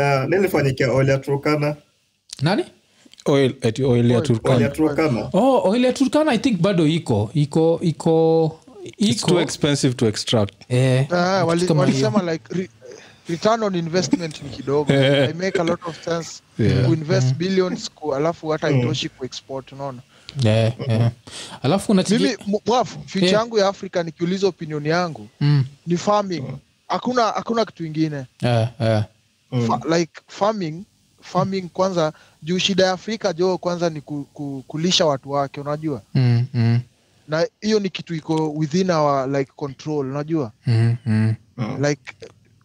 nilifanyikia nilifanyikia oil ya turkana. Nani? Oil ati oil ya turkana. Turkana. Oh, oil ya turkana i think bado iko. Iko iko it's too expensive to extract. Eh, Ah, kitu wali- kama like re, return on investment ni kidogo. I make a lot of sense Yeah. kuinvest billions ku, alafu hata itoshi kuexport unaona? Alafu mimi mwafu future yangu ya afrika nikiuliza opinion yangu Mm, ni farming. Hakuna hakuna kitu ingine. Eh, Fa, like farming farming kwanza juu shida ya afrika jo kwanza ni ku, ku, kulisha watu wake unajua? Mm, mm, na hiyo ni kitu iko within our like control unajua? Mm, mm, like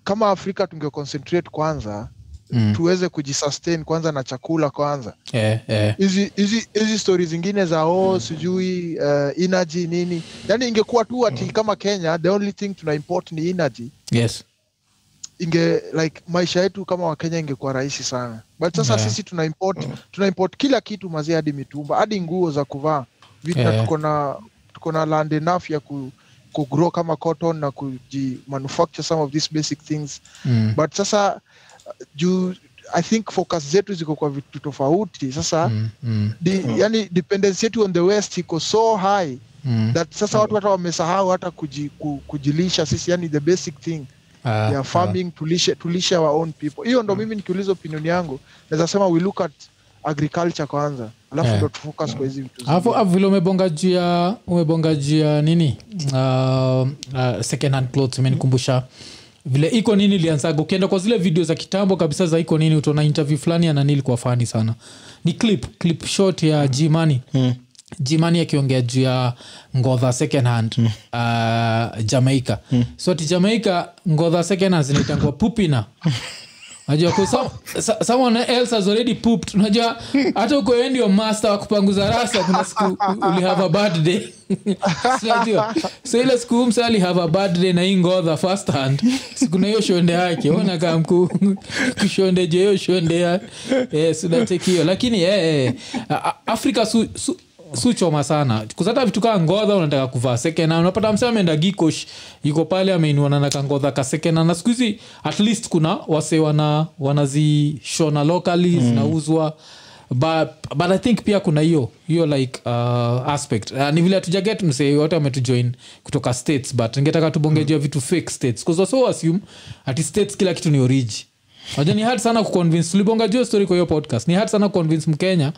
kama afrika tunge concentrate kwanza mm. tuweze kujisustain kwanza na chakula kwanza. Eh, eh. hizi yeah, yeah. stori zingine za oh sijui uh, energy nini. Yani ingekuwa tu ati kama kenya the only thing tuna import ni energy. Yes inge like maisha yetu kama wakenya ingekuwa rahisi sana but sasa Yeah. sisi tuna import tuna import kila kitu mazie hadi mitumba hadi nguo za kuvaa vitu Yeah. tuko na tuko na land enough ya ku, ku grow kama cotton na kuji manufacture some of these basic things mm. but sasa juu i think focus zetu ziko kwa vitu tofauti sasa Mm, mm, di, yani dependence yetu on the west iko so high mm. that sasa watu hata wamesahau hata kuji, ku, kujilisha sisi yani the basic thing Ah, ya farming tulishe, tulishe our own people. Hiyo ndo mimi nikiuliza opinion yangu naweza sema we look at agriculture kwanza alafu Yeah. ndo tufocus kwa hizi vitu alafu vile umebonga juu ya umebonga juu ya nini? Uh, uh, second hand clothes imenikumbusha. Vile iko nini ilianzaga? Ukienda kwa zile video za kitambo kabisa za iko nini utaona interview fulani ya nani ilikuwa fani sana. Ni clip clip short ya jimani mm jimani akiongea juu ya ngodha second hand mm. uh, jamaica. Mm. so ti jamaica ngodha second hand zinaitangwa pupina najua some, someone else has already pooped. Unajua hata uko ndio master wa kupanguza rasa kuna siku u- a bad day. Si so ile siku msa ali a bad day na hii ngodha first hand. Sikuna hiyo shonde yake. Ona kushonde je hiyo shonde ya eh, sunatekio lakini eh, eh, a- a- afrika su, su, suchoma sana. Kuzata vitu kaa ngodha unataka kuvaa sekena unapata mse ameenda gikosh yuko pale ameinuana na kangodha ka sekena na siku hizi at least kuna wase wana wanazishona locally zinauzwa. But, but i think pia kuna hiyo hiyo like uh, aspect. Uh, ni vile hatujaget msee wote ametujoin kutoka states but ningetaka tubongejia vitu fake states. So assume ati states kila kitu ni origi. Wajua ni hard sana kuconvince. Tulibonga juu story kwa hiyo podcast. Ni hard sana kuconvince mkenya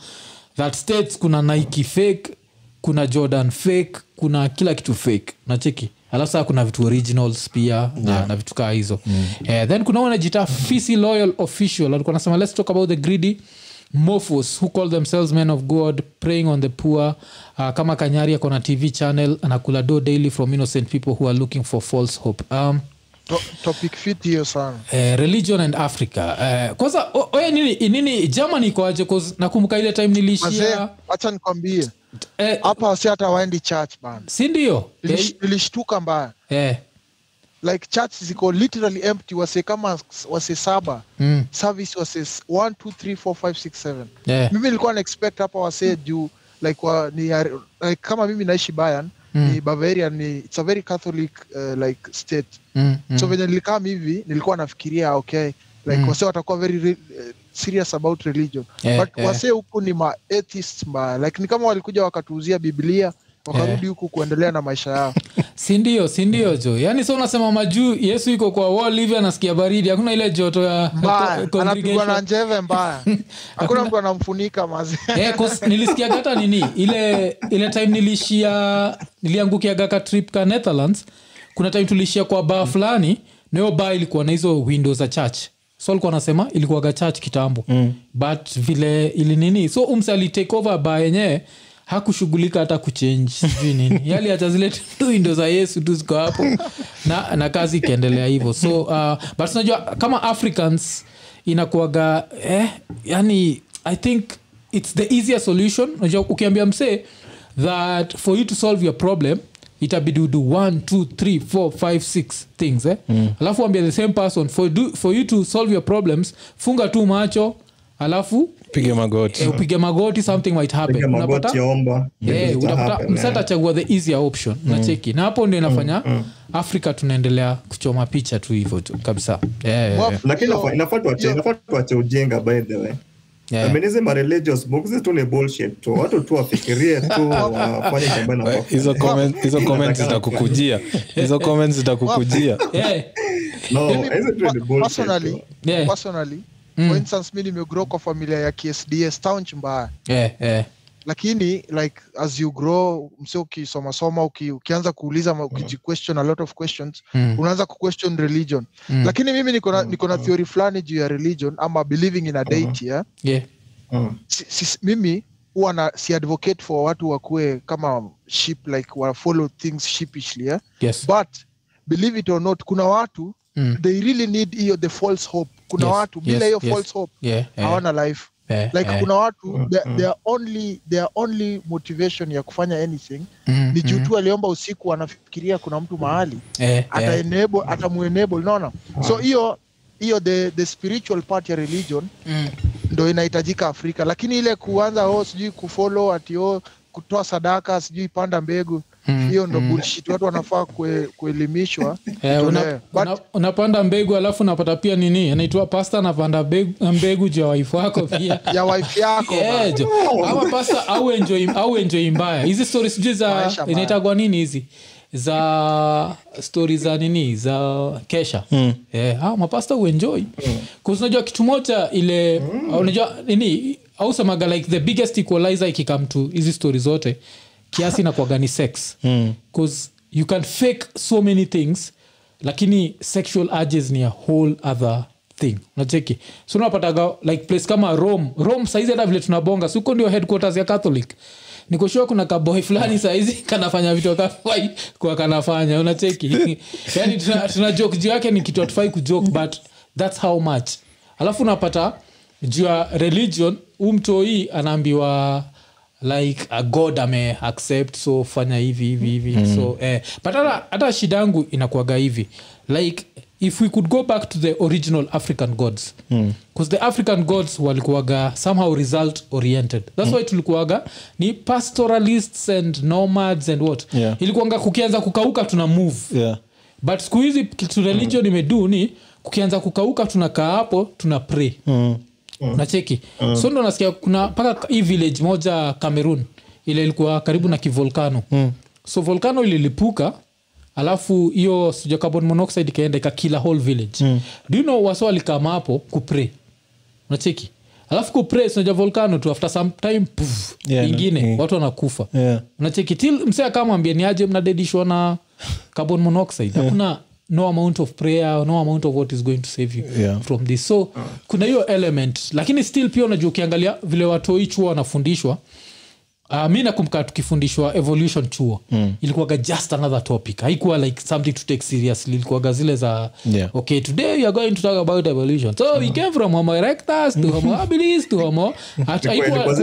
that states kuna nike fake kuna jordan fake kuna kila kitu fake. Nacheki alafu saa kuna vitu originals pia na, na vitu kaa hizo. Mm. eh, then kuna wanajita fisi loyal official. Alikuwa anasema let's talk about the greedy mofos who call themselves men of god praying on the poor. Uh, kama kanyari akona tv channel anakula do daily from innocent people who are looking for false hope. Um, To, topic fit hiyo sana. Eh, religion and africa. Eh, kwanza oye nini, nini germany ikoaje nakumbuka ile time niliishia. Hacha nikwambie. Eh, hapa wasi hata waendi church bana si ndio? Eh, Nilish- mbaya. eh, like church ziko literally empty wase kama wase saba. Mm, service wase 1 2 3 4 5 6 7 eh, mimi nilikuwa na expect hapa wase juu like, wa, ni, like kama mimi naishi Bayern Mm. Ni Bavaria ni it's a very catholic uh, like state mm, mm, so venye nilikam hivi nilikuwa nafikiria okay like Mm. wase watakuwa very re, uh, serious about religion yeah, but yeah. wasee huku ni ma atheists mbaya like ni kama walikuja wakatuuzia biblia wakarudi huku kuendelea na maisha yao. Sindio sindio jo? Yaani so unasema majuu yesu iko kwa wall hivi anasikia baridi hakuna ile joto ya anapigwa na njeve mbaya. Hakuna mtu anamfunika mazi. Yeah, 'cause hata nini ile ile time nilishia niliangukiaga ka trip ka netherlands kuna time tulishia kwa baa fulani nayo baa ilikuwa na hizo window za church. So alikuwa anasema ilikuwaga church kitambo. Mm. but vile ili nini so umse alitake over baa yenyewe hakushughulika hata kuchenji sijui nini yali hata zile tu window za yesu tu ziko hapo na, na kazi ikiendelea hivyo so uh, but unajua kama africans inakuaga eh, yani i think it's the easier solution unajua ukiambia msee that for you to solve your problem itabidi udo 1 2 3 4 5 6 things eh? mm. alafu ambia the same person for, do, for you to solve your problems funga tu macho alafu upige magoti. eh, upige magoti something might happen. Unapata? Eh, utapata happen, msa yeah. atachagua the easier option. Nacheki na hapo ndio inafanya afrika tunaendelea kuchoma picha tu hivyo tu kabisa. Yeah, yeah, yeah. lakini so, inafaa- tuache inafaa tuache ujinga by the way. Yeah. I mean, hizi ma religious books tu ni bullshit tu. Watu tu wafikirie tu wafanye jambo na Eh, hizo comment- hizo comments zitakukujia. Hizo comments zitakukujia. Yeah. no Mimi, tu ni bullshit personally. Yeah. personally Mm. for instance mi nimegrow kwa familia ya ksds townch mbaya Yeah, yeah. lakini like as you grow mse ukisomasoma uki, ukianza kuuliza ukijiquestion a lot of questions Mm. unaanza kuquestion religion Mm. lakini mimi niko na niko na theory fulani juu ya religion ama believing in a deity yeah? Yeah. Mm. si, si, mimi huwa na si advocate for watu wakuwe kama sheep like wa follow things sheepishly yeah? Yes. but believe it or not kuna watu Mm. they really need hiyo the false hope kuna Yes, watu bila hiyo yes. false hope Yeah, yeah. hawana life Yeah, like yeah. kuna watu their, their only their only motivation ya kufanya anything Mm, ni juu mm. aliomba usiku anafikiria kuna mtu mahali yeah, ata ata enable atamuenable unaona so hiyo hiyo the, the spiritual part ya religion Mm. ndo inahitajika afrika lakini ile kuanza oh sijui kufollow ati oh kutoa sadaka sijui panda mbegu Mm, hiyo ndo bullshit. Watu wanafaa kue, kuelimishwa. Eh, una. But- una, unapanda mbegu alafu unapata pia nini? Anaitwa pasta anapanda mbegu, mbegu juu ya waifu wako pia. Ya wife yako Yeah, ama pasta au enjoy, au enjoy mbaya. Hizi stori sijui za inaitagwa nini hizi? Za stori za nini? Za kesha. Mm. yeah, ah, mapasta uenjoy mm. unajua kitu moja ile mm. unajua nini? Au semaga like the biggest equalizer ikikam to hizi stori zote kiasi na ni sex? Bcause you can fake so many things lakini sexual urges ni a whole other thing. Nacheki so unapataga like place kama rome. Rome saizi hata vile tunabonga suko ndio headquarters ya catholic? Nikoshua kuna kaboy fulani saizi kanafanya vitu akafai kwa kanafanya. Unacheki? Yani tuna, tuna joke juu yake ni kitu atufai kujoke but thats how much. Alafu unapata juu ya religion huu mtoi anaambiwa like a god ame accept so fanya hivi hivi hivi. Mm. so eh, but hata, shida yangu inakuaga hivi. Like if we could go back to the original african gods because the african gods walikuwaga somehow result oriented. Thats why tulikuwaga ni pastoralists and nomads and what. Yeah. ilikuanga kukianza kukauka tuna move. Yeah. but siku hizi kitu religion imedu ni kukianza kukauka tunakaa hapo tuna pray. Mm. Nacheki so ndo nasikia kuna mpaka hii village moja cameroon ile ilikuwa karibu na kivolkano mm. so volcano ililipuka alafu hiyo sija carbon monoxide ikaenda ikakila whole village. Mm. do you know waso walikama hapo kupray? Unacheki? Alafu kupray sinaja volcano tu after some time puf, Yeah, ingine no, mm. watu wanakufa. Yeah. unacheki? Til msee akamwambia ni aje mnadedishwa na carbon monoxide? Hakuna no amount of prayer no amount of what is going to save you Yeah. from this so kuna hiyo element lakini still pia unajua ukiangalia vile watoi chuo wanafundishwa Uh, mi nakumbuka tukifundishwa evolution chuo mm. ilikuwaga just another topic haikuwa like something to take seriously ilikuwaga zile za Yeah. okay today we are going to talk about evolution so uh-huh. we came from homo erectus to homo habilis to homo haikuwa.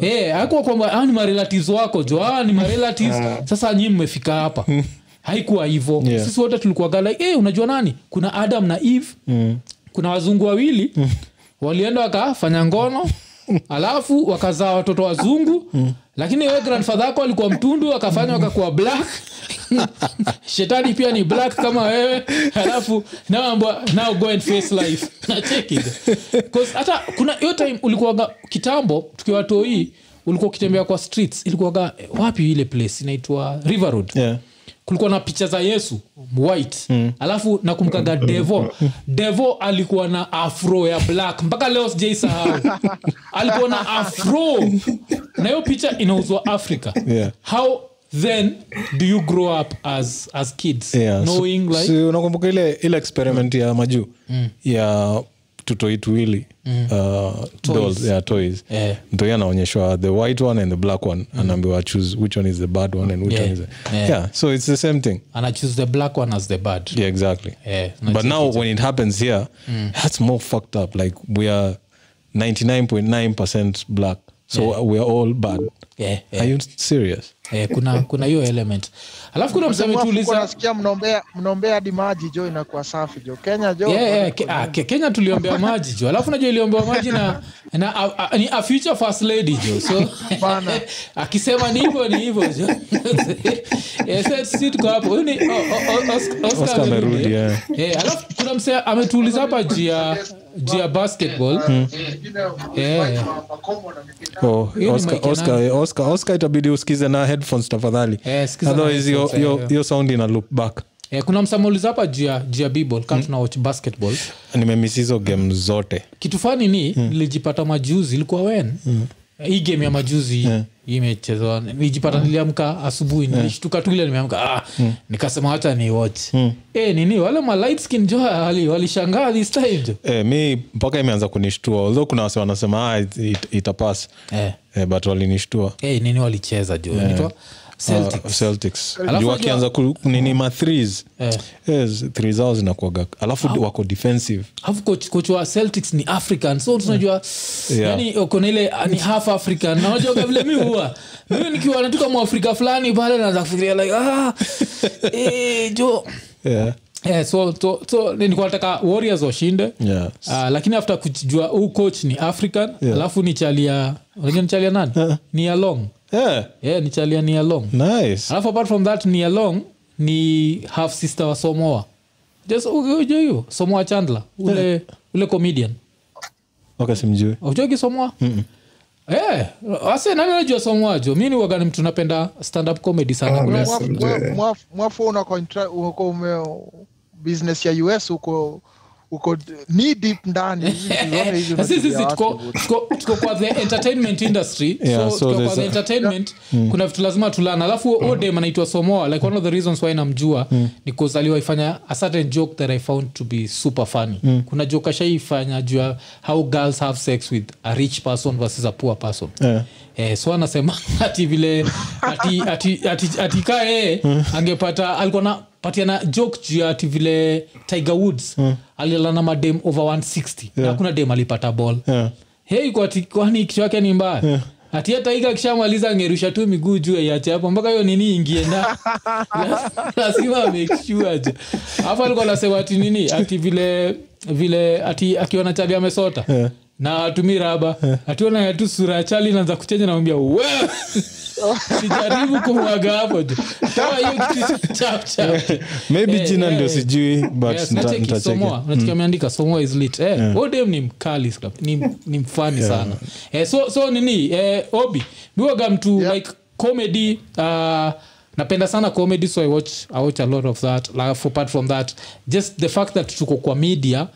Eh, kwamba ah, ni marelatives wako jo ah, ni marelatives sasa nyii mmefika hapa haikuwa hivo Yeah. sisi wote tulikuaga like hey, unajua nani? Kuna adam na eve. Mm. kuna wazungu wawili. Walienda wakafanya ngono. Alafu wakazaa watoto wazungu. Lakini we grandfather ako alikuwa mtundu akafanya wakakuwa black. Shetani pia ni black kama wewe. Alafu naambwa now go and face life. Hata kuna hiyo time ulikuwaga kitambo tukiwa toi ulikuwa ukitembea kwa streets ilikuwaga eh, wapi ile place inaitwa river road? Yeah. Kulikuwa na picha za yesu white. Mm. alafu nakumkaga devo. Devo alikuwa na afro ya black. Mpaka leo sijai sahau alikuwa na afro. Na hiyo picha inauzwa africa. Yeah. how then do you grow up as, as kids? Yeah, knowing like so, unakumbuka ile ile experiment ya majuu ya tutoi tuwili uh, dolls, yeah, toys. Yeah. mtoi anaonyeshwa the white one and the black one. Anaambiwa choose which one is the bad one and which Yeah. one is the, Yeah. yeah. so it's the same thing. And i choose the black one as the bad. Yeah exactly. Yeah, but now when it happens here that's more fucked up. Like we are 99.9% black so yeah. weare all bad. Yeah, yeah. are you serious? Yeah, kuna kuna hiyo element. Alafu kuna Mzee Mwafuko, msametuuliza nasikia mnaombea mnaombea hadi maji jo inakuwa safi jo. Kenya jo Yeah, yeah, ke, a, ke, kenya tuliombea maji jo. Alafu najua iliombewa maji na, na a, a, ni a future first lady jo. So akisema ni hivyo ni hivyo jo. Eh, so sisi tuko hapo. Huyu ni alafu kuna msee ametuuliza hapa jia jia basketball? Yeah, yeah. Oh, Oscar, ya Oscar? Oscar, Oscar itabidi usikize na headphones tafadhali. Eh, otherwise hiyo- eh, hiyo sound ina loop back. Eh, kuna msamauliza hapa juu ya bball. Kama tuna watch basketball. Nimemiss hizo game zote. Kitu fani ni nilijipata majuzi ilikuwa wen hii game ya majuzi yeah. imechezwa nilijipata niliamka asubuhi nilishtuka tu ile nimeamka. Ah, nikasema wacha ni watch. Eh nini? Wale ma light skin jo wali- walishangaa this time jo. Eh, mi mpaka imeanza kunishtua. Although kuna wase wanasema ah, it, it, itapass eh. eh, but walinishtua. Eh nini walicheza jo? Yeah. Celtics. Uh, Celtics. Alafu wakianza nini ma threes Eh. yes, three zao zinakuaga alafu wako defensive alafu coach, coach wa celtics ni african so tunajua Yeah. yani ile ah, ni half african na unajua vile mi huwa mimi nikiwa natuka mwafrika fulani pale naanza kufikiria like ah, eh, jo yeah. Yeah, so, so, so nilikuwa nataka warriors washinde Yes. uh, lakini after kujua huu coach ni african Yeah. alafu ni chalia unajua ni chalia nani ni along Yeah. yeah, ni chalia ni along nice. Alafu apart from that ni along ni half sister wa somoa. Just somoa chandler. Ule ule comedian. Okay simjui. Ujoki somoa? Eh, ase nani anajua somoa mi ni wagani mtu napenda standup comedy sana. Oh, yes. Mwafu- mzee. mwafu- mwafu- mwafu una contra- uko ume business ya us uko uko ni deep ndani Sisi- tuko- tuko tuko kwa the entertainment industry Yeah, so, so tuko kwa the a- entertainment kuna vitu lazima tulana alafu mm. dem anaitwa somoa like one of the reasons why namjua mm. ni cause aliwaifanya a certain joke that i found to be super funny mm. kuna joke ashaifanya juu ya how girls have sex with a rich person versus a poor person Yeah. Eh, so anasema ati vile ati, ati, ati, ati kaa yeye angepata alikuwa na patiana joke juu ya ati vile tiger woods alilana madem over 160 yeah. hakuna dem alipata ball. Yeah. hei kwati kwani kichwa yake ni mbaya? Ati hata iga kishamaliza angerusha tu miguu juu iache hapo mpaka hiyo nini ingie na lazima make sure alikuwa anasema ati nini ati vile vile ati akiona chali amesota na atumii raba. Ationa tu sura ya chali naanza kuchenja namwambia we sijaribu kumwaga hapo maybe Eh, jina eh, ndio eh. sijui but Yes, nita- nacheki nitacheki. Somoa. Ameandika somoa is lit. Eh, huyo dem ni mkali ni, ni mfani sana. Eh, so, so nini eh, obi miwaga mtu Yeah. like comedy uh, napenda sana comedy so I watch, I watch a lot of that like, apart from that just the fact that tuko kwa media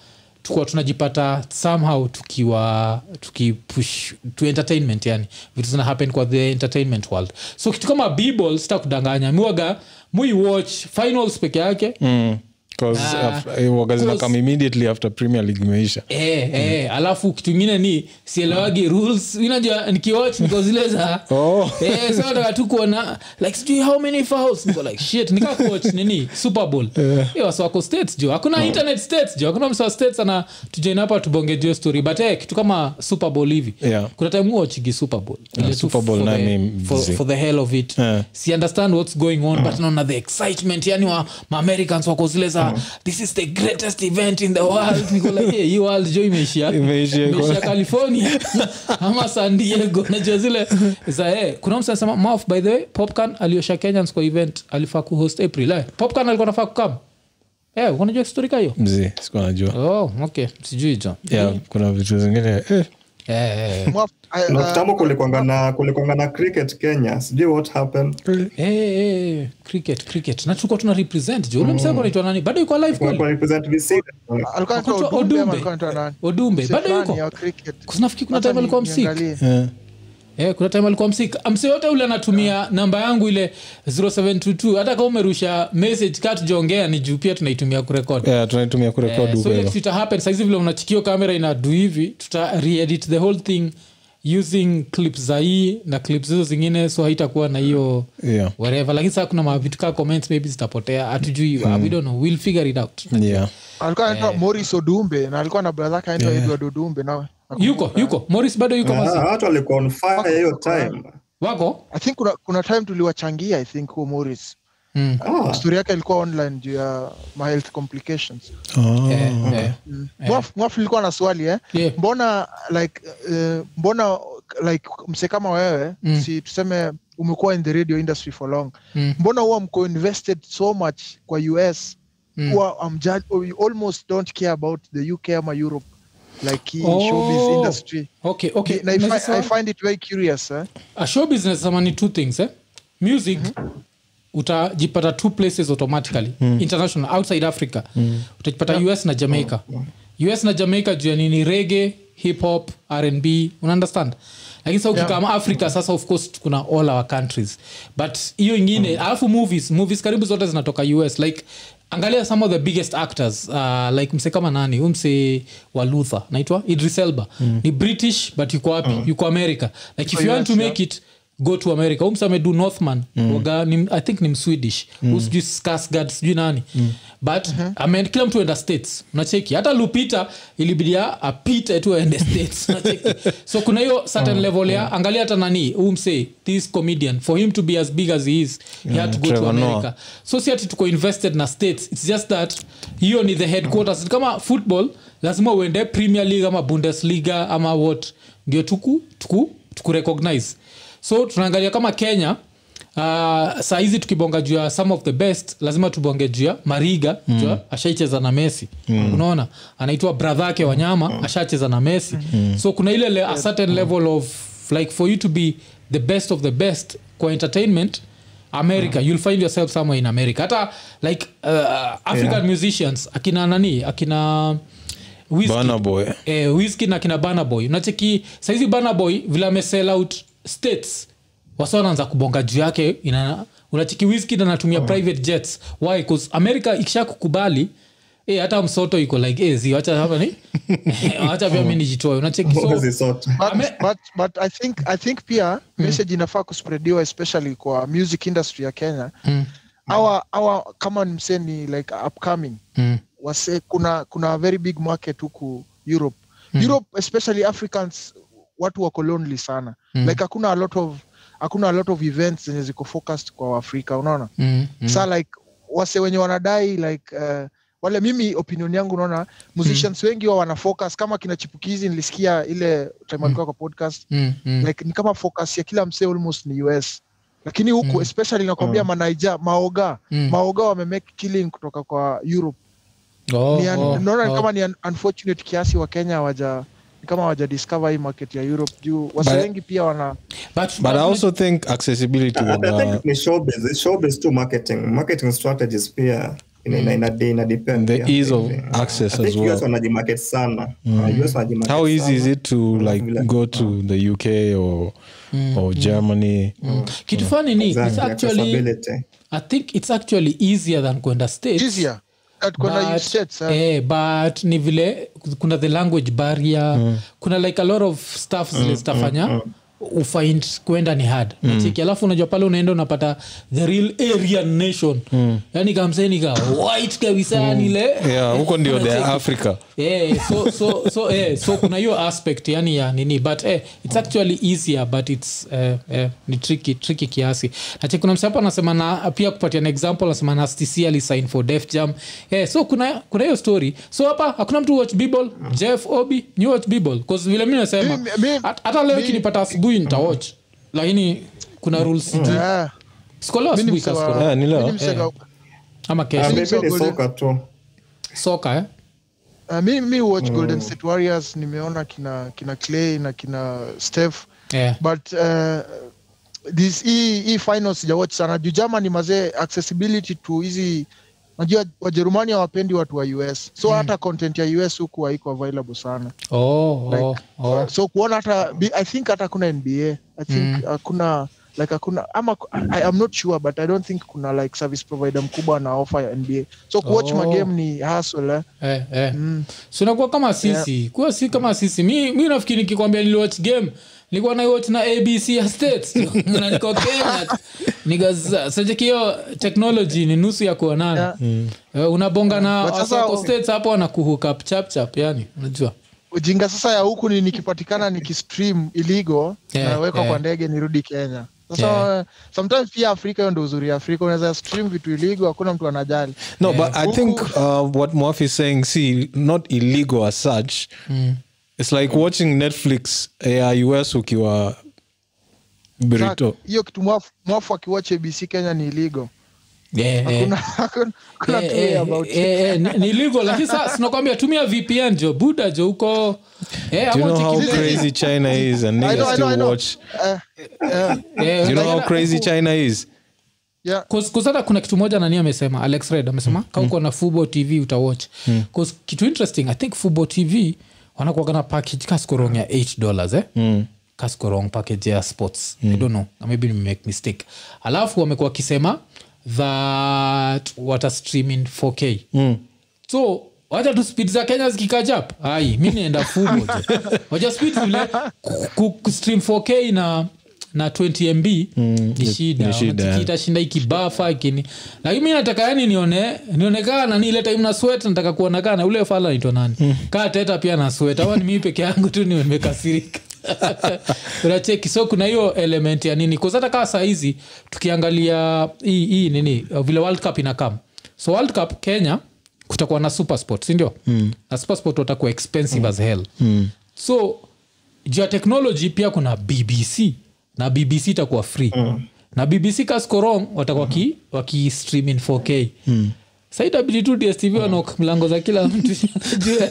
tukuwa tunajipata somehow tukiwa tukipush to entertainment yani vitu zina happen kwa the entertainment world. So kitu kama bball sita kudanganya. Miwaga mui watch finals peke yake. Mm. Ah, eh, waga zina cause- come immediately after premier league imeisha. Eh, eh, alafu kitu ingine ni sielewagi rules. Inajua nikiwatch niko zile za Oh. eh, so nataka tu kuona like sijui how many fouls. Niko like shit nika kuwatch nini? Super bowl. Yeah. eh, wasi wako states jo. Hakuna oh. internet states jo. Hakuna msa states ana tujoin hapa tubonge juu story. But eh, kitu kama super bowl hivi. Yeah. kuna time huwachigi super bowl. Yeah, Super Bowl for nayo the- for, for the hell of it. Yeah. si understand what's going on mm. but naona the excitement yani wa maamericans wako zile za this is the greatest event in the world. Niko like hey, world jo imeishia. Imeishia california. Ama san diego. Najua zile za eh, kuna msasema maf by the way popcan aliosha kenyans kwa event alifaa kuhost april eh, popcan alikuwa nafaa kukam. Eh, unajua story ka hiyo? Mzee sikuwa najua. Oh, okay. Sijui jo. Yeah, kuna vitu zingine eh. Eh, eh, na uh, kitambo kulikwanga na kulikwanga na cricket kenya. Sijui what happened. Eh, eh, cricket cricket. Na tulikuwa tuna represent jo ule mseko anaitwa nani? Bado yuko live kweli? represent VC alikuwa Odumbe bado yuko? wa kuna time alikuwa msik Eh. Eh, kuna time alikuwa msika mse yote ule anatumia namba yangu ile 0722 hata kama umerusha message kaa tujaongea ni juu pia tunaitumia kurekodi. Yeah, tunaitumia kurekodi Eh, so ile kitu ita saizi vile unachikio kamera inadu hivi tuta reedit the whole thing using clips za hii na clips hizo zingine so haitakuwa na hiyo Yeah. whatever. Lakini saa kuna mavitu kaa comments maybe zitapotea. Hatujui we don't know. We'll figure it out. Yeah. alikuwa anaitwa Morris Odumbe na alikuwa na brother yake anaitwa Edward Odumbe na yuko yuko morris bado yuko Ah, watu walikuwa on fire hiyo time wako i think kuna, kuna time tuliwachangia i think huo morris mm. Ah, story yake ilikuwa online juu ya my health complications Ah. eh, eh. Mwaf- mwaf ilikuwa na swali eh? Yeah. mbona like uh, mbona like mse kama wewe Mm. si tuseme umekuwa in the radio industry for long Mm. mbona huwa mko invested so much kwa us Mm. huwa almost don't care about the uk ama europe like hii Oh. showbiz industry. Okay okay. Na I, fi- Unaweza I find it very curious eh? a show business sama ni two things eh? music utajipata two places automatically. International outside africa. Utajipata us na jamaica. Us na jamaica juu ya nini? Rege hip hop rnb unaunderstand? Lakini sa ukikama africa sasa of course kuna all our countries. But hiyo ingine alafu movies. Movies karibu zote zinatoka us like angalia some of the biggest actors uh, like mse kama nani hu mse wa luther naitwa idris elba. Ni british but yuko wapi? Yuko america. Like if you want to make it go to america. Amedu northman. Waga ni, i think ni mswedish. Mm. sijui skasgard sijui nani. But amen, kila mtu enda states. Nacheki hata lupita ilibidia apite tu aende states. Nacheki so kuna hiyo certain level ya angalia hata nani umse this comedian for him to be as big as he is he had to go to america. Noah. so si ati tuko invested na states its just that hiyo ni the headquarters. Kama football lazima uende premier league ama bundesliga ama what. Ndio tuku tuku tuku recognize so tunaangalia kama kenya Uh, saa hizi tukibonga juu ya some of the best lazima tubonge juu ya mariga mm. jua ashaicheza na messi mm. unaona anaitwa bradha ake wanyama mm. ashacheza na messi mm. so kuna ile le, a certain level of like for you to be the best of the best kwa entertainment america you'll find yourself somewhere in america hata like uh, african Yeah. musicians akina nani akina Wizkid. Eh, Wizkid na kina banaboy unacheki saizi banaboy vile amesell out states wasa wanaanza kubonga juu yake ina unacheki Wizkid anatumia private jets. Why? Bcause america ikisha kukubali Eh, hata msoto iko like eh, zi wacha hapa ni wacha pia mi nijitoe unacheki so, but, but, but I, think, i think pia message inafaa kuspreadiwa especially kwa music industry ya kenya. Mm, awa, awa kama ni mseni like upcoming. Mm, wase kuna kuna very big market huku europe. Europe especially africans watu wako lonely sana like hakuna a lot of hakuna a lot of events zenye ziko focused kwa waafrika unaona? Mm, mm. sa like wase wenye wanadai like uh, wale mimi opinion yangu unaona musicians wengi wa wana focus. Kama kina chipukizi nilisikia ile time alikuwa kwa podcast. Mm, mm. like ni kama focus ya kila msee almost ni us lakini huku especially nakwambia manaija maoga. Mm. maoga wamemake killing kutoka kwa europe. Oh, ni oh, naona oh. kama ni un- unfortunate kiasi wa kenya hawaja ni kama wajadiscover hii market ya europe juu wasi wengi pia wana But- but i also think accessibility I, I think ni showbiz. It's showbiz to marketing. Marketing strategies pia ina, ina, ina, ina depend The ease of I access think as well. US wanajimarket sana. Uh, US wanajimarket how easy is it to like go to the uk or or germany? kitu fani ni it's actually i think it's actually easier than kwenda states easier but, eh. eh, but ni vile kuna the language barrier. Kuna like a lot of stuff zile zitafanya ufind kwenda ni hard. Nachiki alafu unajua pale unaenda unapata the real arian nation. Yani kamsenika white kabisa yani ile yeah huko ndio the africa. Yeah, so, so, so, yeah, so kuna hiyo aspect yani ya nini but eh, it's actually easier but its eh, eh, ni tricky, tricky kiasi. Nache kuna msapo anasema na pia kupatia an example anasema na alisign for def jam. Eh, so kuna kuna hiyo story. So hapa hakuna mtu watch bball? Jeff obi ni watch bball? Bcause vile mi nasema hata leo mi- kinipata asubuhi nitawatch lakini kuna rules sijui sikolewa mi ni asubuhi ni ni ama ni eh? Uh, watch golden state warriors nimeona kina kina clay na kina steph. Yeah. but uh, this hii hii final sijawatch sana. Juu germany mazee accessibility to hizi najua wajerumani hawapendi watu wa us so hata content ya us huku haiko available sana. Oh, oh, oh. so kuona hata i think hata kuna nba i think hakuna like hakuna ama I, i'm not sure but i don't think kuna like service provider mkubwa na offer ya nba so kuwatch Oh. magame ni hustle eh? eh, eh. sinakuwa kama sisi. Kuwa si kama sisi. Mi, mi nafikiri nikikwambia niliwatch game nilikuwa naiwatch na abc ya states. Na niko kenya nikasachekio technology ni nusu ya kuonana. Yeah. Eh, unabonga na wasako states hapo wanakuhukap up chap chap yani unajua. Ujinga sasa ya huku ni nikipatikana nikistream iligo Yeah, nawekwa yeah. kwa ndege nirudi kenya sasa Yeah. sometimes pia afrika hiyo ndo uzuri ya afrika. Unaweza stream vitu iligo hakuna mtu anajali. No, but I think uh, what Moaf is saying, see, not illegal as such. It's like watching Netflix ya US ukiwa brito hiyo kitu mwafu, akiwatch abc kenya ni illegal ni- ni lakini sasa sinakwambia tumia vpn jo buda jo huko eh, Do you know how crazy China is and niggas know, still watch? Do you know how crazy China is? yeah. kusata kuna kitu moja nani amesema alex red amesema mm. kauko na fubo tv utawatch mm. kitu interesting i think fubo tv wanakuagana package kaskorong ya 8 dollars eh? mm kaskorong package ya sports mm. i don't know maybe make mistake alafu wamekuwa wakisema that wata stream in 4k mm. so wacha tu spid za kenya zikikajap ai mi nienda fubo wacha spid vile ku- ku- kustream 4k na na 20 mb mm, ni shida, itashinda ikibafa kini lakini mi nataka yani nione nionekana nani ile time na swet nataka kuonekana ule fala naitwa nani? Kaa teta pia na swet awa ni mii peke yangu tu nimekasirika unacheki so kuna hiyo element ya nini? Kuzata kaa saa hizi tukiangalia hii hii nini uh, vile world cup inakam so world cup kenya kutakuwa na supersport sindio mm. na supersport watakuwa expensive mm. as hell. Mm. so juu ya technology pia kuna bbc na bbc itakuwa free. Mm. na bbc kaskorong watakuwa waki, waki stream in 4k mm saitabidi tu dstv wanok mlango za kila mtu. Juu.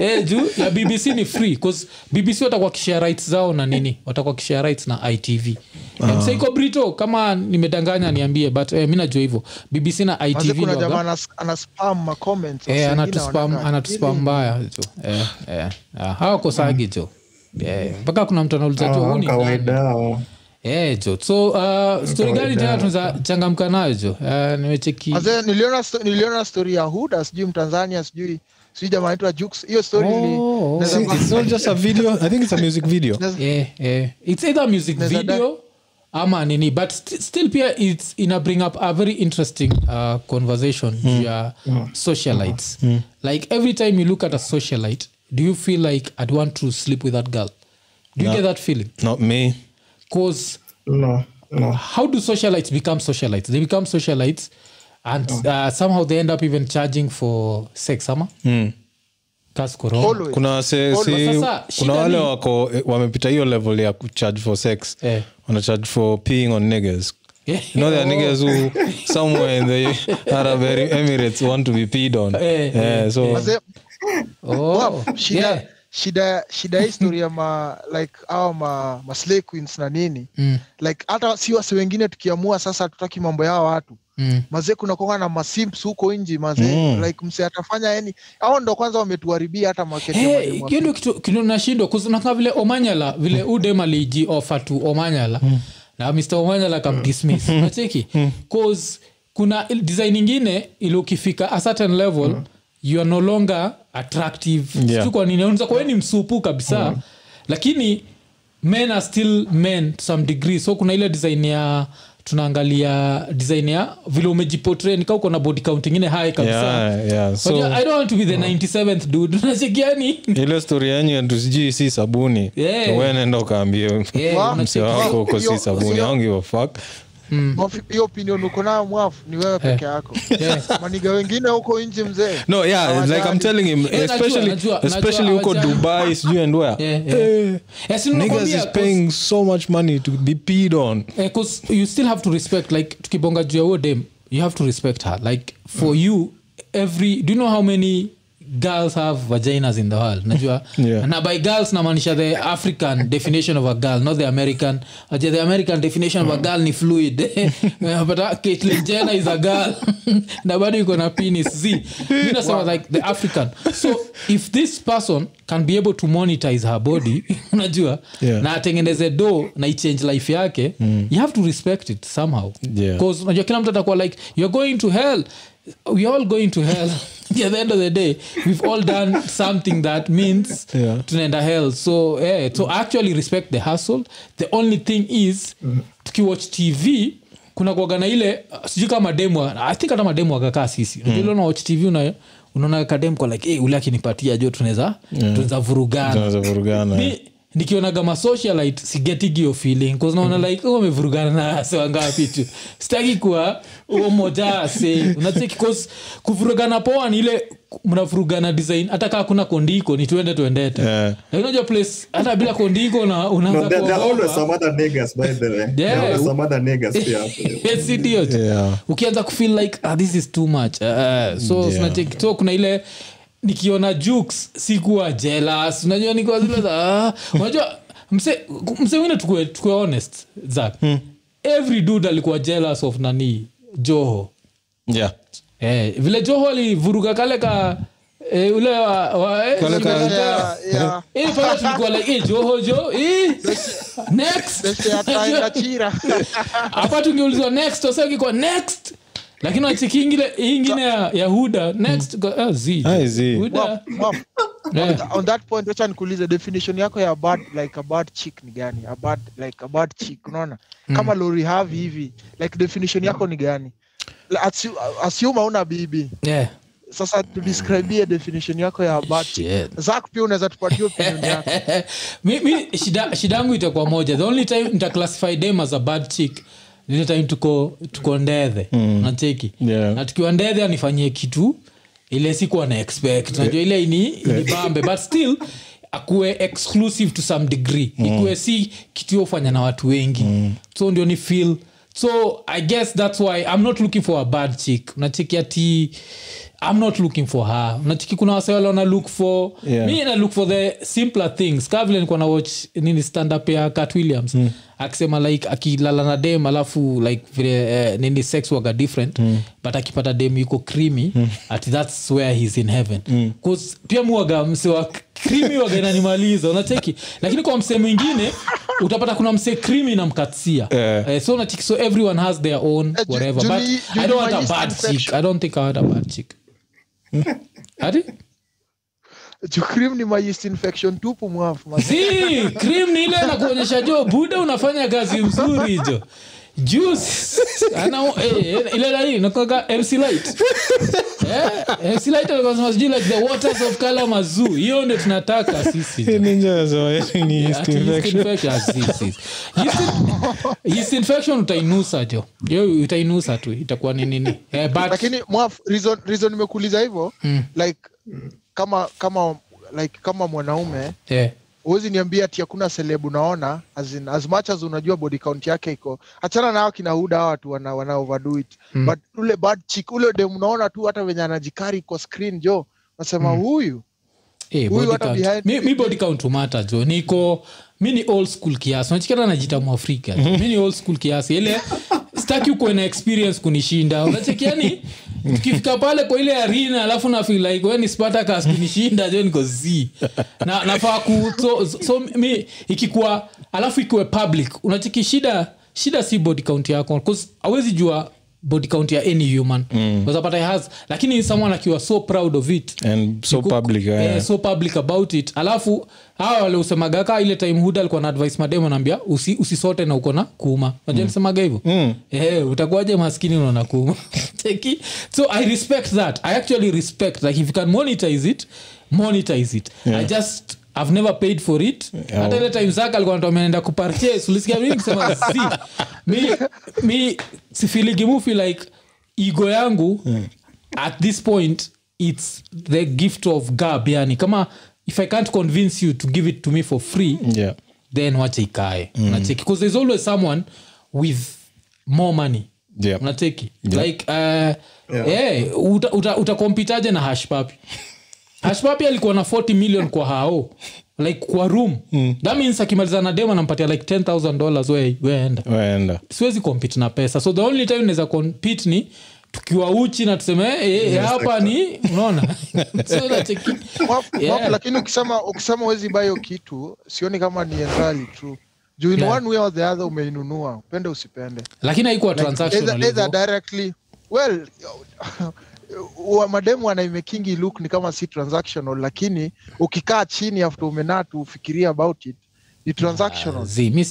Eh, juu. Ya bbc ni free bcause bbc watakuwa kishare rights zao na nini? Watakuwa kishare rights na itv uh. msaiko brito kama nimedanganya niambie but eh, mi najua hivyo. Bbc na itv Eh, anatuspam anatuspam mbaya jo Eh, eh. Ah, hawakosagi jo Eh, mpaka kuna mtu anauliza jo huu ni kawaida yao Eh, jo so uh, stori gani tena tunaweza changamka nayo jo uh, nimecheki niliona sto- niliona story ya huda sijui mtanzania sijui sijui jamaa naitwa Jux. hiyo story ni- Oh, naweza it's not just a video. I think it's a music video. yeah, yeah. it's either music Naweza video ama nini but st still pia its ina bring up a very interesting uh, conversation mm. ya socialites like every time you look at a socialite do you feel like i'd want to sleep with that girl do you No. get that feeling Not me. Because no no. How do socialites become socialites? They become socialites and uh, somehow they end up even charging for sex ama Mm. kuna se, si, kuna wale wako eh, wamepita hiyo level ya kucharge for sex. Eh. wana charge for peeing on niggers Yeah. you know there are niggas who somewhere in the arab emirates want to be peed on. Eh, yeah, so oh, yeah. Shida shida ya ma like au ma, ma slay queens na nini. Mm, like hata si wasi wengine tukiamua sasa tutaki mambo yao watu. Mm. mazee kunakonga na masimps huko nji mazee Mm. like mse atafanya yani au ndo kwanza wametuharibia hata market Hey, hiyo ndio kitu kitu nashindwa kunakaa vile omanyala vile udem aliji offer tu omanyala. Na mr omanyala kamdismiss nacheki cause kuna design ingine ili ukifika a certain level you are no longer attractive. Yeah. Kwa nini? Unaweza kuwa ni msupu kabisa. Lakini men are still men to some degree. So kuna ile design ya tunaangalia design ya vile umejipotre nika uko na body count ingine hai kabisa. Yeah, yeah. But i don't want to be the 97th dude. Unachekiani ile story yenyu atu si sabuni. Yeah. we nenda Yeah, mse wako uko si sabuni. Hiyo- aongi hiyo opinion uko nayo mwafu ni wewe peke yako. Maniga wengine huko nji mzee. No yeah Hawajali. like i'm telling him yeah, especially najua, najua, especially huko dubai sijui and where Yeah, yeah. Hey, Eh, niggas is paying so much money to be peed on. Eh, 'cause you still have to respect like tukibonga juu ya huo dem you have to respect her. Like for you every do you know how many girls have vaginas in the world najua Yeah. na by girls namaanisha the african definition of a girl not the american Aje the american definition of a girl ni fluid but uh, Caitlyn Jenner is a girl na bado iko na penis z nasema wow. like the african so if this person can be able to monetize her body unajua Yeah. na atengeneze do na ichange life yake mm. you have to respect it somehow Yeah. Because unajua kila mtu atakuwa like you're going to hell we're all going to hell at the end of the day we've all done something that means Yeah. tunaenda hell so yeah, so actually respect the hustle the only thing is tukiwatch tv kuna kuaga na ile sijui kama demu i think hata mademu akakaa sisi mm. unawatch tv unayo unaona kadem kwa like hey, ule akinipatia jo tunaweza yeah. tunaweza vurugana nikionaga masocialite sigetigi feeling cause naona like oh, wamevurugana na ase tu sitaki kuwa umoja moja ase unacheki kuvurugana poa ni ile mnavurugana design hata kaa kuna kondiko ni tuende tuendete Yeah. lakini unajua place hata bila kondiko na No, unaanza there, there are always kuogopa. some other niggas, by the way. There are Yeah. always some other niggas pia hapo. Yes, idiot. Yeah. ukianza kufeel like ah, this is too much uh, so yeah. so kuna ile nikiona juks sikuwa jealous. Unajua nikuwa zile za ah, unajua mse mse wingine tukue, tukue honest zak every dud alikuwa jealous of nani? Joho. Yeah. eh, vile joho alivuruga kale ka eh, ule wa, wa eh, Kale Yeah, yeah. Eh, pale tulikuwa like eh, joho jo eh, next. hapa tungeulizwa next next lakini wachiki ingine ingine ya, ya huda next. Huda. Yeah. on that point wacha nikuulize definition yako ya bad like a bad chick ni gani? A bad like a bad chick unaona? Kama lori have hivi like definition yako ni gani? Assume hauna bibi. Yeah. sasa tudescribie definition yako ya bad zak pia unaweza tupatia opinion yako. Mi, mi shida, shida yangu itakuwa moja. The only time nitaclassify dem as a bad chick time tuko tuko mm. nacheki Yeah. na tukiwa ndedhe anifanyie kitu ile sikuwa na expect. Najua ile ini inibambe but still akuwe exclusive to some degree. Ikuwe si kitu yofanya na watu wengi. So ndio ni feel. So i guess that's why i'm not looking for a bad chick. Unacheki ati i'm not looking for her. Unacheki kuna wasewale wana look for Yeah. mi na look for the simpler things. Kaa vile nikuwa na watch nini stand up ya cat williams. Mm. Akisema like akilala na dem alafu like vile uh, nini sex waga different mm. but akipata dem yuko creamy mm. at thats where he's in heaven mm. cause pia muwaga mse wa krimi waga inanimaliza unacheki lakini kwa msee mwingine utapata kuna msee krimi na mkatsia Eh. eh, so unacheki so everyone has their own Eh, ju- whatever but i don't want a bad chick i don't think i want a bad chick ati Jukrim ni my yeast infection tupu mwafu man. si cream ni ile na kuonyesha jo buda unafanya kazi mzuri jo juice ana eh, eh, ile nani nakoga mc light eh, mc light alikuwa sijui like the waters of kalamazoo hiyo ndio tunataka sisi jo. Ninja anasema yeye ni yeast infection. infection, si, si. Yeast infection utainusa jo yo utainusa tu itakuwa ni nini eh, but lakini mwaf reason, reason nimekuuliza hivyo like kama kama like kama mwanaume eh, huwezi niambia ati hakuna selebu naona as, in, as much as unajua body count yake iko achana nao kina huda hawa watu wana, wana overdo it. Mm. but ule bad chick ule dem unaona tu hata venye anajikari kwa screen jo nasema huyu Eh, Huyu hata behind- mi, mi body count umata jo. Niko mi ni old school kiasi. Nachikana najita mwafrika mi ni old school kiasi. Ile staki ukuwe na experience kunishinda. Unachekiani tukifika pale kwa ile arena alafu nafil like weni spartacus kunishinda jo niko z. Na nafaa ku so, so mi ikikuwa alafu ikiwe public. Unacheki shida shida si body count yako awezi jua body count ya any human mm. has lakini someone akiwa so proud of it And so Iko- public, yeah. eh, so public about it alafu hawa waliusemaga ka ile time huda alikuwa na advice mademo naambia usi, usisote na uko na kuuma najua mm. nisemaga hivyo mm. eh, utakuwaje maskini unaona kuuma so i respect that i actually respect like if you can monetize it monetize it yeah. i just i've never paid for it. Hata ile time zake alikuwa anatoa ameenda kupurchase ulisikia mimi nikisema si. Mi, mi sifiligi mufi like ego yangu at this point it's the gift of gab yani. Kama if i can't convince you to give it to me for free Yeah. then wacha ikae. Unacheki. Because there's always someone with more money. Yeah. unacheki. Like uh, yeah. uta, uta, utakompitaje na hashpapi hashpapi alikuwa na 40 million kwa hao like kwa room. Mm. that means akimaliza na dem anampatia like 10000 dollars we weenda. Waenda. siwezi compete na pesa. So the only time unaweza compete ni tukiwa uchi na tuseme eh, eh, hapa ni unaona? Yeah. lakini ukisema ukisema huwezi buy hiyo kitu sioni kama ni entirely true. Juu in Yeah. one way or the other umeinunua. Upende usipende. Lakini haikuwa Like, transactional either, either directly. Well wa mademu wanaimekingi look ni kama si transactional lakini ukikaa chini after umenatu ufikiria about it ni transactional. Zi, mi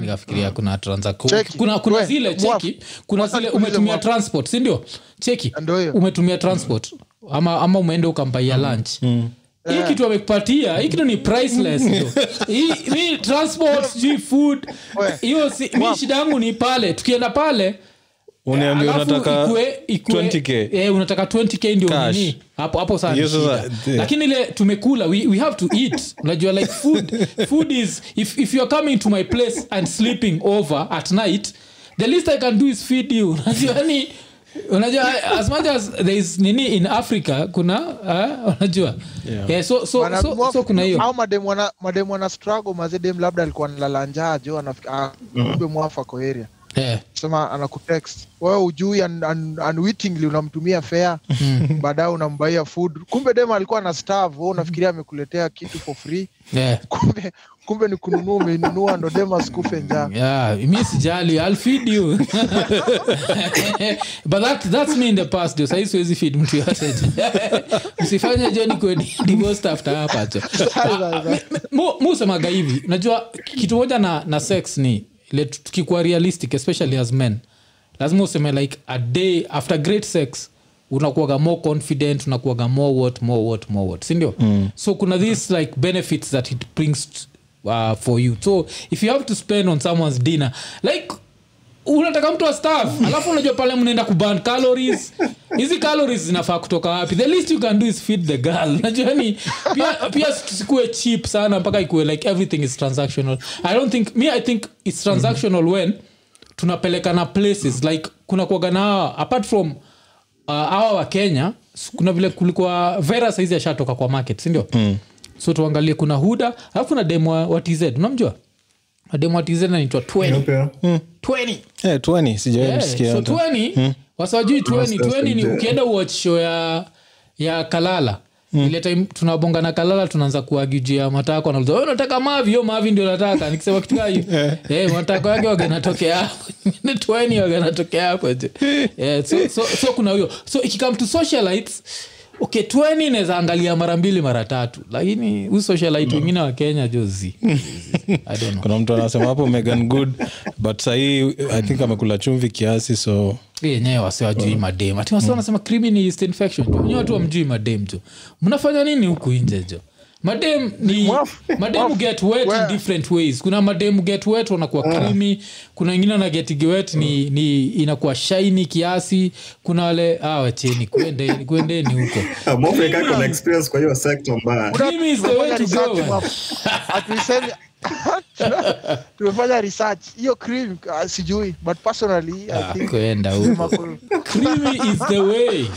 nikafikiria kuna transac- kuna, kuna We, zile mwaf. cheki kuna zile umetumia mwaf. transport sindio cheki umetumia transport. Ama, ama umeenda ukampaia lunch. Hii kitu amekupatia hii kitu ni priceless hii transport sijui food. Hiyo si, mi shida yangu ni pale. Tukienda pale uniambia unataka ikue- ikue- 20k eh, unataka 20k ndio nini? Hapo hapo sana Hiyo ni sasa, shida. yeah. lakini ile tumekula we, we have to eat. Unajua like food food is if, if you're coming to my place and sleeping over at night the least i can do is feed you. Unajua yani unajua as much as there is nini in africa kuna uh, unajua. Yeah. yeah, so, so, Bana, so, so kuna hiyo. au madem wana madem wana struggle mazee labda alikuwa nalala njaa jo anafika ah, kumbe area yeah. sema anakutext wewe ujui un, un, unwittingly unamtumia fea baadaye unambaia food. Kumbe dem alikuwa na wewe unafikiria amekuletea kitu for free? Yeah. kumbe kumbe ni kununua umeinunua ndo dem asikufe njaa. Yeah mi sijali i'll feed you. But that, that's me in the past jo sahii siwezi feed mtu yote msifanye jo divorced after hapa hivi najua kitu moja na, na sex ni ile tukikuwa realistic especially as men lazima useme like a day after great sex unakuaga more confident unakuaga more what more what more what sindio mm. so kuna this like benefits that it brings uh, for you so if you have to spend on someone's dinner like unataka mtu wa staff? Alafu unajua pale mnaenda kuban calories. Hizi calories zinafaa kutoka wapi? The least you can do is feed the girl. Najua ni pia, pia tusikue cheap sana mpaka ikue like everything is transactional. I don't think me i think it's transactional when tunapelekana places like kuna kuagana apart from uh, awa wa kenya kuna vile kulikuwa vera saizi ashatoka kwa market sindio mm. so tuangalie kuna huda alafu na demo wa tz unamjua demo wa 20 Nyeupe. 20 Eh, 20 sijawahi Yeah, so hata. 20 wasawajui 20 20 ni uh, ukienda watch show ya ya kalala. Ile time tunabonga na kalala tunaanza kuagijia matako nauliza nataka mavi? Yo mavi ndio nataka. Nikisema kitu kaa yeah. hey, matako yake waganatokea hapo. Tweni waganatokea hapo je yeah, so, so, so kuna huyo. So ikikam to socialites okay tweni angalia mara mbili mara tatu. Lakini hu socialite wengine wa kenya jozi. I kuna mtu anasema hapo megan good but sahii i think amekula chumvi kiasi so yenyewe wasiwajui madem. Ati wasi wanasema creamy ni infection. Jo nyewe watu wamjui madem jo. Mnafanya nini huku nje jo madem ni Mwafu- get wet in different ways. Kuna mademu get wet wanakuwa creamy. Kuna wengine ana get wet ni, ni inakuwa shaini kiasi. Kuna wale ah, kwendeni kuendeni huko Tumefanya research, hiyo cream uh, sijui but personally Ah, huko. Makul- is the way.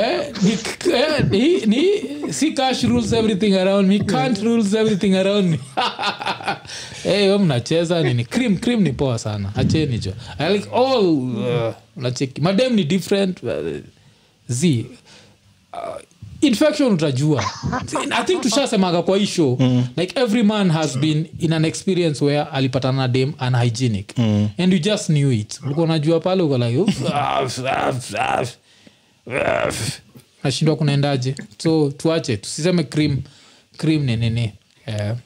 Eh, ni, eh, ni, ni, si cash rules everything around me can't rules everything around me. Hey, we mnacheza nini? Cream cream ni poa sana. Acheni jo I like all uh, nacheki madem ni different uh, z uh, infection utajua i think tushasemaga kwa hii show mm. like every man has been in an experience where alipatana na dem unhygienic mm. and you just knew it ulikuwa unajua pale uko like "Uf, af, af, af, af." nashindwa kunaendaje so tuache tusiseme cream cream ni nini yeah.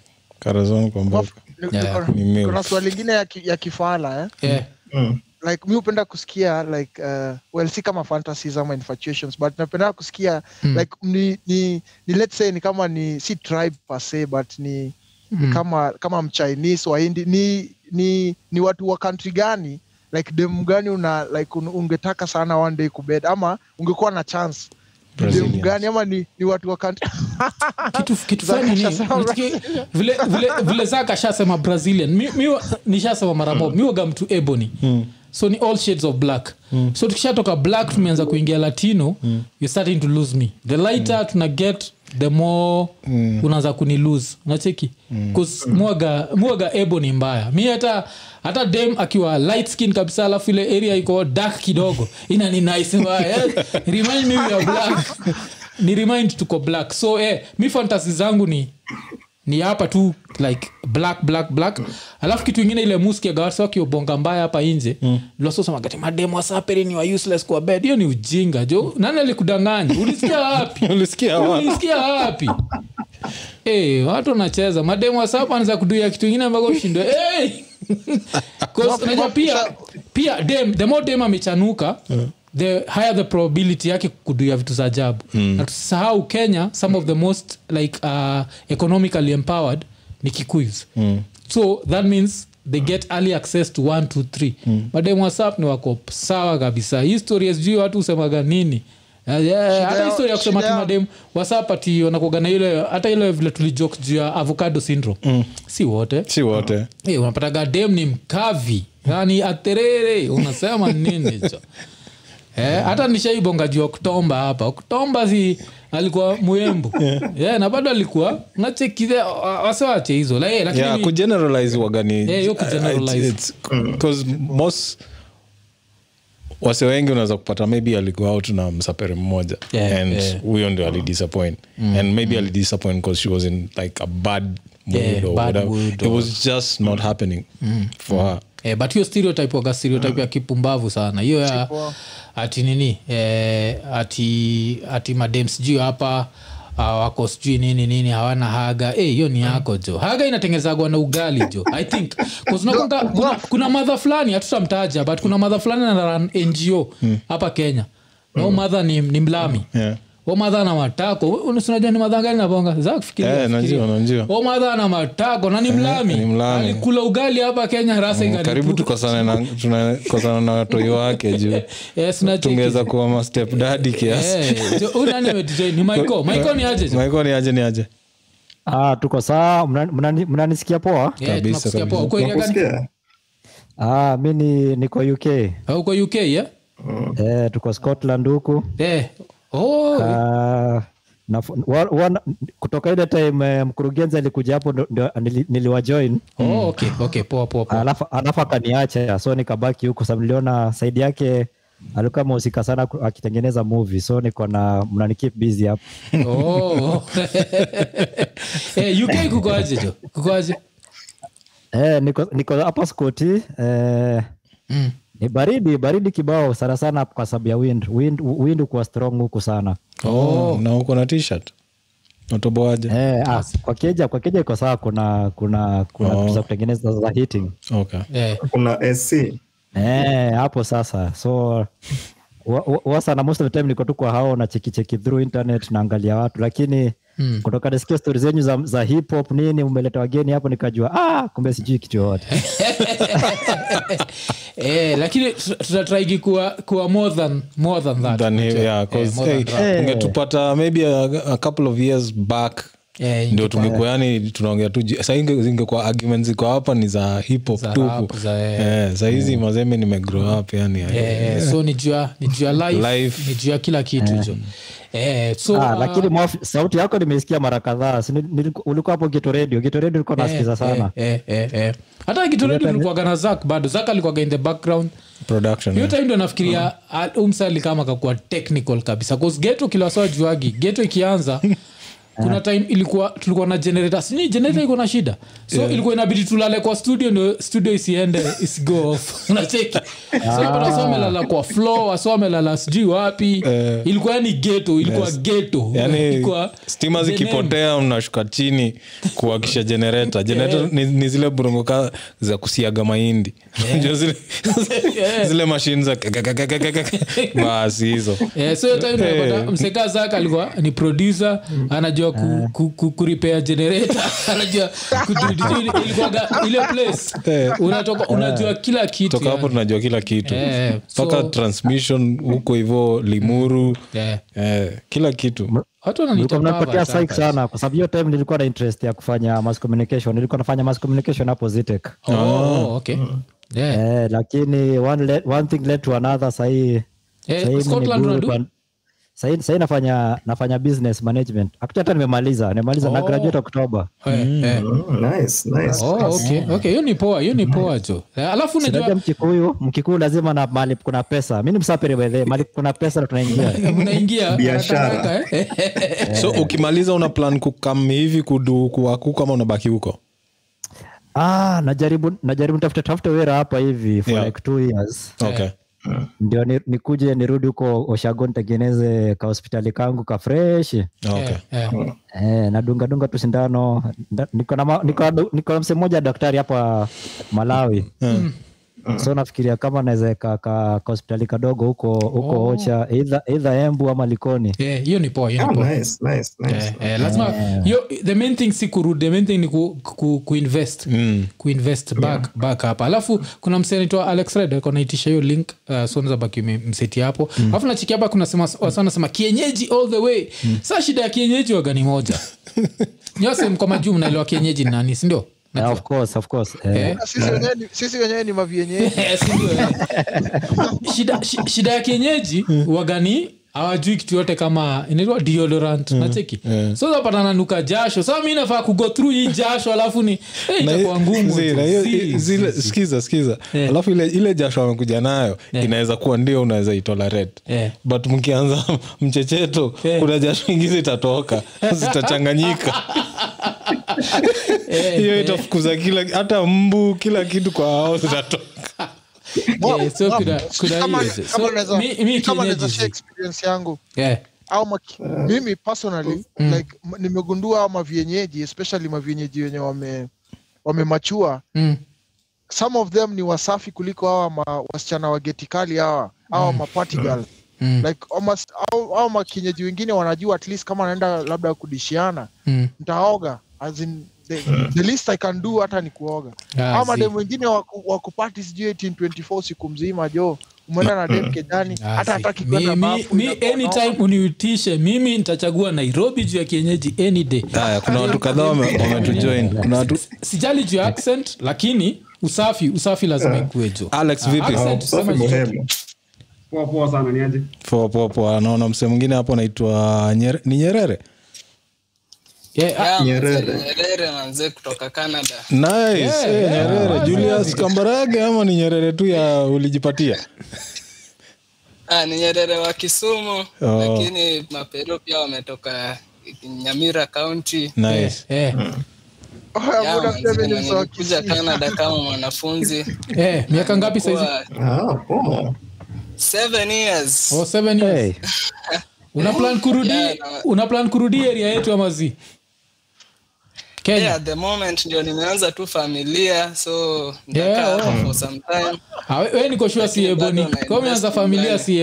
karazon kwa mboka Yeah, kuna swali lingine ya, ki, ya kifala eh? Yeah. Mm. Like mi hupenda kusikia like uh, well si kama fantasies ama infatuations but napenda kusikia Mm. like ni, ni, ni let's say ni kama ni si tribe per se but ni, Mm. ni kama kama mchinese wahindi ni, ni, ni watu wa country gani? Like dem gani una like un, ungetaka sana one day kubed ama ungekuwa na chance? Gani ama ni, ni watu wa country? Kitu, kitu Zaka fani ni shasema vile, vile, vile zaka shasema brazilian. Mi, mi, nishasema mara mob mi waga mtu ebony so ni all shades of black. So tukishatoka black tumeanza kuingia latino you're starting to lose me. The lighter tuna get the more unaanza kuni lose. Unacheki? Bcause mwaga mwaga ebony mbaya. Mi hata hata dem akiwa light skin kabisa alafu ile area iko dark kidogo ina ni nice mbaya. Eh, remind me we are black. Ni remind tuko black. So eh, mi fantasi zangu ni ni hapa tu like black black black. Alafu kitu ingine ile muskiagawasakiobonga mbaya hapa inje mm. lososomagati mademu wasaperi ni wa useless kwa bed. Hiyo ni ujinga jo. Nani alikudanganya? Ulisikia wapi? Ulisikia wapi? hey, watu wanacheza. Mademu wasapa kuduia kitu ingine ambako ushindwe. Hey! najua pia pia dem the more dem amechanuka the higher the probability yake kuduia vitu za ajabu. Mm. na tusisahau kenya some of the most like uh, economically empowered ni kikuis mm. so that means they get early access to one to three. Mm. madem whatsapp ni wako sawa kabisa. History sijui watu usemaga nini? Yeah, historia kusema tu madem whatsapp ati ile hata ile vile tulijok juu ya avocado syndrome. Mm. si wote. Si wote. Hey, unapataga dem ni mkavi. Yani aterere unasema nini cho Eh, hata nishaibonga juu oktomba hapa. Oktomba si alikuwa mwembu. Yeah, na bado alikuwa nachekile wasewache hizo. La- eh, lakini yeah, kugeneralize wagani Eh, hiyo most wase wengi unaweza kupata maybe aligo out na msapere mmoja. Yeah, and yeah. huyo ndio alidisappoint and maybe alidisappoint because she was in like a bad mood Yeah, or bad whatever. mood it or- was just not happening for her eh, but hiyo stereotype waga stereotype ya kipumbavu sana. Hiyo ya ati nini? Eh, ati ati madem sijui hapa uh, wako sijui nini nini hawana haga. Hiyo hiyo ni yako jo haga inatengenezagwa na ugali jo i think. Kuna, kuna madha fulani hatutamtaja but kuna madha fulani na run ngo hapa kenya. No madha ni, ni mlami. Yeah. O madha na matako unajua ni madha gani nabonga za kufikiria Eh, fikiria. najua, najua. o madha na matako na ni mlami. alikula ugali hapa kenya rasa Mm, karibu tukosane na watoi wake juu. Tungeweza kuwa mastepdadi ni maiko maiko ni aje ni aje Ah, tuko saa mnanisikia poa? Kabisa, ah, mi niko uk Ah, uko uk yeah? eh, tuko scotland huku. Eh. Oh, Ah, na, wa, wa, kutoka ile time eh, mkurugenzi alikuja hapo ndo- nili- oh, okay, okay, poa, poa, poa. alafu alafu akaniacha so nikabaki huko sababu niliona saidi yake alikuwa amehusika sana akitengeneza movie so niko na mnani busy hapo Oh. Eh, uk jo eh, niko niko hapa skoti eh, Mm. Ni baridi baridi kibao sana sana kwa sababu ya wind. Wind wind kuwa strong huku sana. Oh. na uko na t-shirt? Natoboaje eh, ah, kwa keja kwa keja iko sawa kuna kuna kuna Oh. za kutengeneza za heating. Okay. Eh. kuna ac eh, hapo sasa. So wa- wa- wasa na most of the time niko tu kwa hao na cheki cheki through internet naangalia watu lakini Mm. kutoka nasikia stori zenyu za, za hip hop nini umeleta wageni hapo nikajua ah, kumbe sijui kitu yoyote eh, lakini tuta- tutatraigi kuwa, kuwa more than, more than that Than yeah, Eh, more hey, than. Eh. ungetupata maybe a, a couple of years back Eh, ndio tungekuwa yani tunaongea tu saa arguments ziko hapa ni za hip hop tupu rap, za, eh. eh, sahizi mazembe nimegrow up yani Eh, so ni jua ni jua life, Life. ni jua kila kitu jo eh, so ah, uh, lakini mwafi, sauti yako nimeisikia mara kadhaa. Ulikuwa hapo gitoredio gitoredio gito redio ulikuwa nasikiza sana. eh, eh, eh. hata kitoredu tulikuwaga na zak bado. Zak alikuwaga in the background. Production hiyo yeah. time ndo nafikiria mm. umsali kama kakuwa technical kabisa. Bcause geto kilasawa juagi geto ikianza kuna time ilikuwa tulikuwa na generator. Sini generator iko na shida? So ilikuwa inabidi tulale kwa studio ndio studio isiende isigo off. Unacheki? So napata wasa wamelala kwa floor wasa wamelala sijui wapi. Ilikuwa yani geto ilikuwa geto yani Ilikuwa stima zikipotea mnashuka chini kuakisha generator. Generator ni, ni zile burunguka za kusiaga mahindi. Yeah. zile, zile mashini za basi hizo. Yeah, so hiyo time tunapata mseka zaka alikuwa ni producer anajua ku, ku, ku, generator. Anajua ilikuwaga ile place. Unatoka unajua kila kitu toka hapo tunajua kila kitu. Mpaka yeah. so- transmission huko hivo limuru. Yeah. eh, kila kitu. Mnapatia psych sana kwa sababu hiyo time nilikuwa na interest ya kufanya mass communication. Nilikuwa nafanya mass communication hapo zitek Oh, oh, okay. Yeah. eh, lakini one, le, one thing led to another sahii. Eh, Sahii nafanya nafanya business management Actually hata nimemaliza nimemaliza na Oh. graduate oktoba Eh, eh. Mm, nice, nice. Oh, okay, okay. hiyo ni poa hiyo ni poa jo Eh, alafu najua mkikuyu mkikuyu lazima na mali kuna pesa mi ni msapiri bedhe mali kuna pesa ndo tunaingia unaingia Biashara. so ukimaliza una plan kukam hivi kudu kuwaku ama unabaki huko ah, najaribu najaribu tafute tafute wera hapa hivi for Yeah. like two years okay ndio ni- nirudi huko oshago nitengeneze ka hospitali kangu ka fresh. Okay. Yeah, yeah. E, nadungadunga tu sindano. Niko na ma- niko na- niko na mse mmoja daktari hapa malawi so nafikiria kama naweza ka, ka hospitali kadogo huko huko Oh. ocha either, either embu ama likoni. Eh, hiyo ni poa hiyo ni poa. nice, nice, nice. Lazima yo, the main thing si kurudi the main thing ni ku, ku, kuinvest Mm. kuinvest back, back hapa. Alafu kuna msee anaitwa alex red alikuwa anaitisha hiyo link uh, sonzabaki mseti hapo. Alafu nachiki hapa kuna sema wasa wanasema kienyeji all the way. Saa shida ya kienyeji wagani moja. Nyose mko majuu mnaelewa kienyeji ni nani sindio yeah, of course, of course. Eh, Eh. sisi wenyewe ni- mavienyeji. Eh, shida, shida ya kienyeji wagani hawajui kitu yote kama inaitwa deodorant. Nacheki so zapata nanuka jasho. Saa mi nafaa kugo through hii jasho alafu ni eh, itakuwa ngumu skiza skiza yeah. alafu ile, ile jasho amekuja nayo yeah. inaweza kuwa ndio unaweza itolerate yeah. but mkianza mchecheto yeah. kuna jasho ingine itatoka. Zitachanganyika. Hiyo itafukuza kila hata mbu kila kitu kwa hao zitatoka Eh, so kuna- kuna kama- kama So, naweza- mi- mi kama naweza kienyeji share zi. experience yangu. Yeah. Au maki, mimi personally like nimegundua au mavienyeji especially mavienyeji wenye wame wamemachua mm, some of them ni wasafi kuliko hawa ma, wasichana wagetikali geti hawa awa mapati girl mm, like almost, au, au makienyeji wengine wanajua at least kama anaenda labda kudishiana mm. ntaoga as in the, the least i can do hata ni kuoga. Yeah, ama dem wengine waku- wakupati sijui 1824 siku mzima jo umeenda na dem kejani Ah, hata hataki kwenda bafu, mi anytime uniutishe mimi nitachagua nairobi juu ya kienyeji any day. Haya kuna watu kadhaa wame- wametujoin kuna watu sijali juu ya accent lakini usafi usafi lazima ikuwe jo alex vipi? muhimu. poa poa sana niaje poa poa poa. Naona msee mwingine hapo anaitwa ni nyerere Yeah, ah, Nyerere. Nyerere manze kutoka Canada. nice Yeah, eh, yeah. nyerere julius kambarage ama ni nyerere tu ya ulijipatia Ah, ni Nyerere wa Kisumu Oh. lakini Maperu pia wametoka Nyamira County. nice eh, Oh, Yeah, nilikuja Canada kama mwanafunzi yeah, miaka ngapi saizi Ah, poa. seven years. oh, seven years hey, una plan kurudi Yeah, na- una plan kurudi area yetu ama zi kenya Yeah, at the moment ndio nimeanza tu familia so Yeah, oh. for some time. Ah, we nikoshua si na kwa umeanza familia si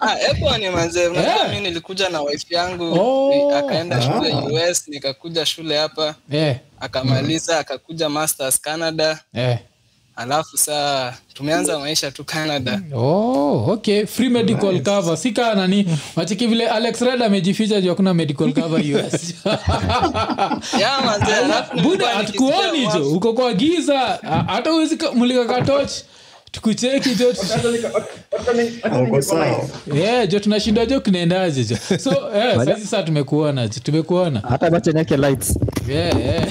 Ah, epo ni manze, Yeah. mimi nilikuja na wife yangu Oh. akaenda shule US, nikakuja shule hapa yeah. akamaliza akakuja masters Canada eh. Alafu saa tumeanza maisha tu Canada. oh, okay. Free medical cover. Sika nani wachiki vile alex red amejificha juu hakuna medical cover us buda hatukuoni jo? Uko kwa giza. Hata uwezi mulika katoch tukucheki jo yeah, jo tunashinda jo kunaendaje jo. So eh, saizi saa tumekuona jo tumekuona. Hata bachenyake lights. Yeah, yeah.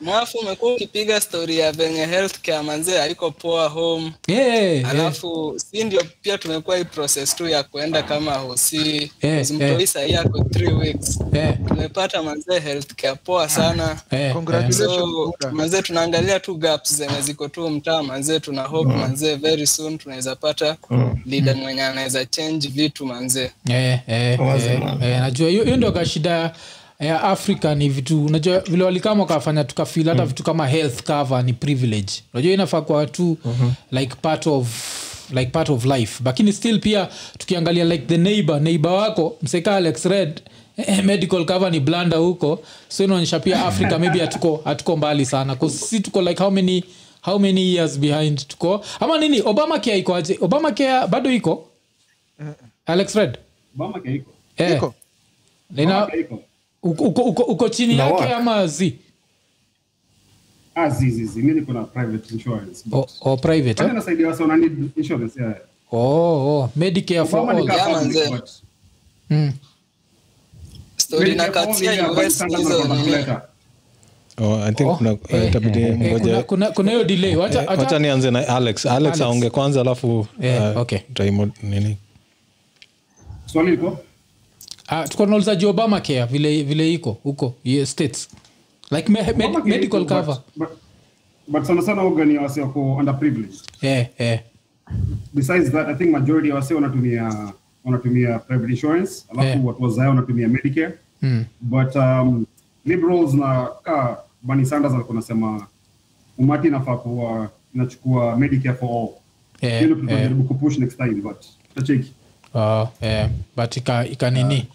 Mwafu- umekuwa ukipiga stori ya venye healthcare manze aiko poa home. Yeah, yeah. si ndio pia tumekuwa hii process tu ya kuenda kama hosi Eh, mtoi sahii ako three weeks. Yeah. tumepata manze healthcare poa sana. Yeah. So Buda. manze tunaangalia tu gaps zenye ziko tu mtaa manze tuna hope manze very soon tunaweza pata leader mwenye anaweza change vitu manze Eh, eh, eh, eh, najua hiyo ndio kashida ya africa ni vitu unajua vile walikama wakafanya tukafil hata vitu kama health cover ni privilege. Unajua inafaa kwa watu like part of like part of life. Lakini still pia tukiangalia like the neighbor neighbor wako mseka alex red eh, medical cover ni blanda huko. So inaonyesha pia africa maybe hatuko hatuko mbali sana. 'Cause si tuko like how many how many years behind tuko? Ama nini? Obama care iko aje? Obama care bado iko? Alex red Obama ke iko. Eh, Iko? nina- Obama iko. Uko, uko, uko, uko chini Na yake ama zi? Ah zizi zi mimi niko na private insurance o, o private eh? nasaidia wasa wana need insurance? Yeah oh, oh. medicare for all. Yeah, manze. mm. story na Medicare for katia US hizo. Oh, i think Oh, kuna eh, itabidi eh, kuna- kuna hiyo delay wacha, Eh, wacha nianze na alex alex Alex. aonge kwanza alafu Eh, eh, okay. taimo nini swali liko ah, tuko tunauliza juu obama care vile, vile iko huko states like me, med, medical iko, cover but- but- but sana sana underprivileged eh, eh. besides that i think majority ya wase wanatumia wanatumia private insurance alafu Yeah. watu wanatumia medicare Mm. but um, liberals na ka Bernie Sanders alikuwa anasema umati inafaa kuwa inachukua medicare for all Eh, hiyo ndio eh. kupush next time but tutacheki Uh, eh, but ika, ika nini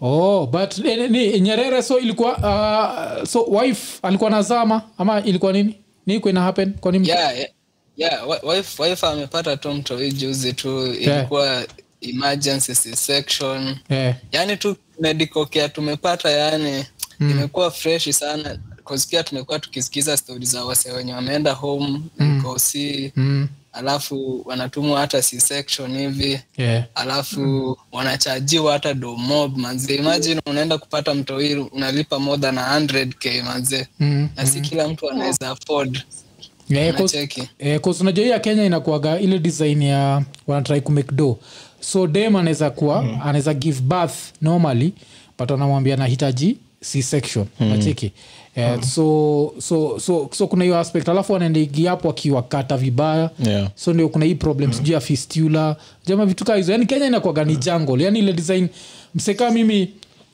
oh but eh, ni nyerere so ilikuwa uh, so wife alikuwa nazama ama ilikuwa nini ni iko happen kwa nini yeah, yeah, yeah. wife, wife amepata tu mtoi juzi tu ilikuwa emergency C-section yeah. yani tu medical care tumepata yani mm. imekuwa freshi sana kusikia tumekuwa tukisikiza stori za wase wenye wameenda home mm. kosi mm, alafu wanatumwa hata C-section hivi yeah. alafu wanachajiwa hata domob manze. Imagine unaenda kupata mtoi unalipa more than 100k manze. Mm, na si kila mtu anaweza afford. Yeah, eh, unajua hii ya kenya inakuaga ile design ya wanatrai kumake do so dem anaweza kuwa mm. anaweza give birth normally but anamwambia nahitaji c section. Mm. nacheki eh, mm. so, so, so, so kuna hiyo aspect. Alafu anaendaigi hapo vibaya. Yeah. so ndio kuna hii problem sijuu ya fistula. Jama vitu kaa hizo. Yani kenya inakuaga ni jungle. Yani ile design msekaa mimi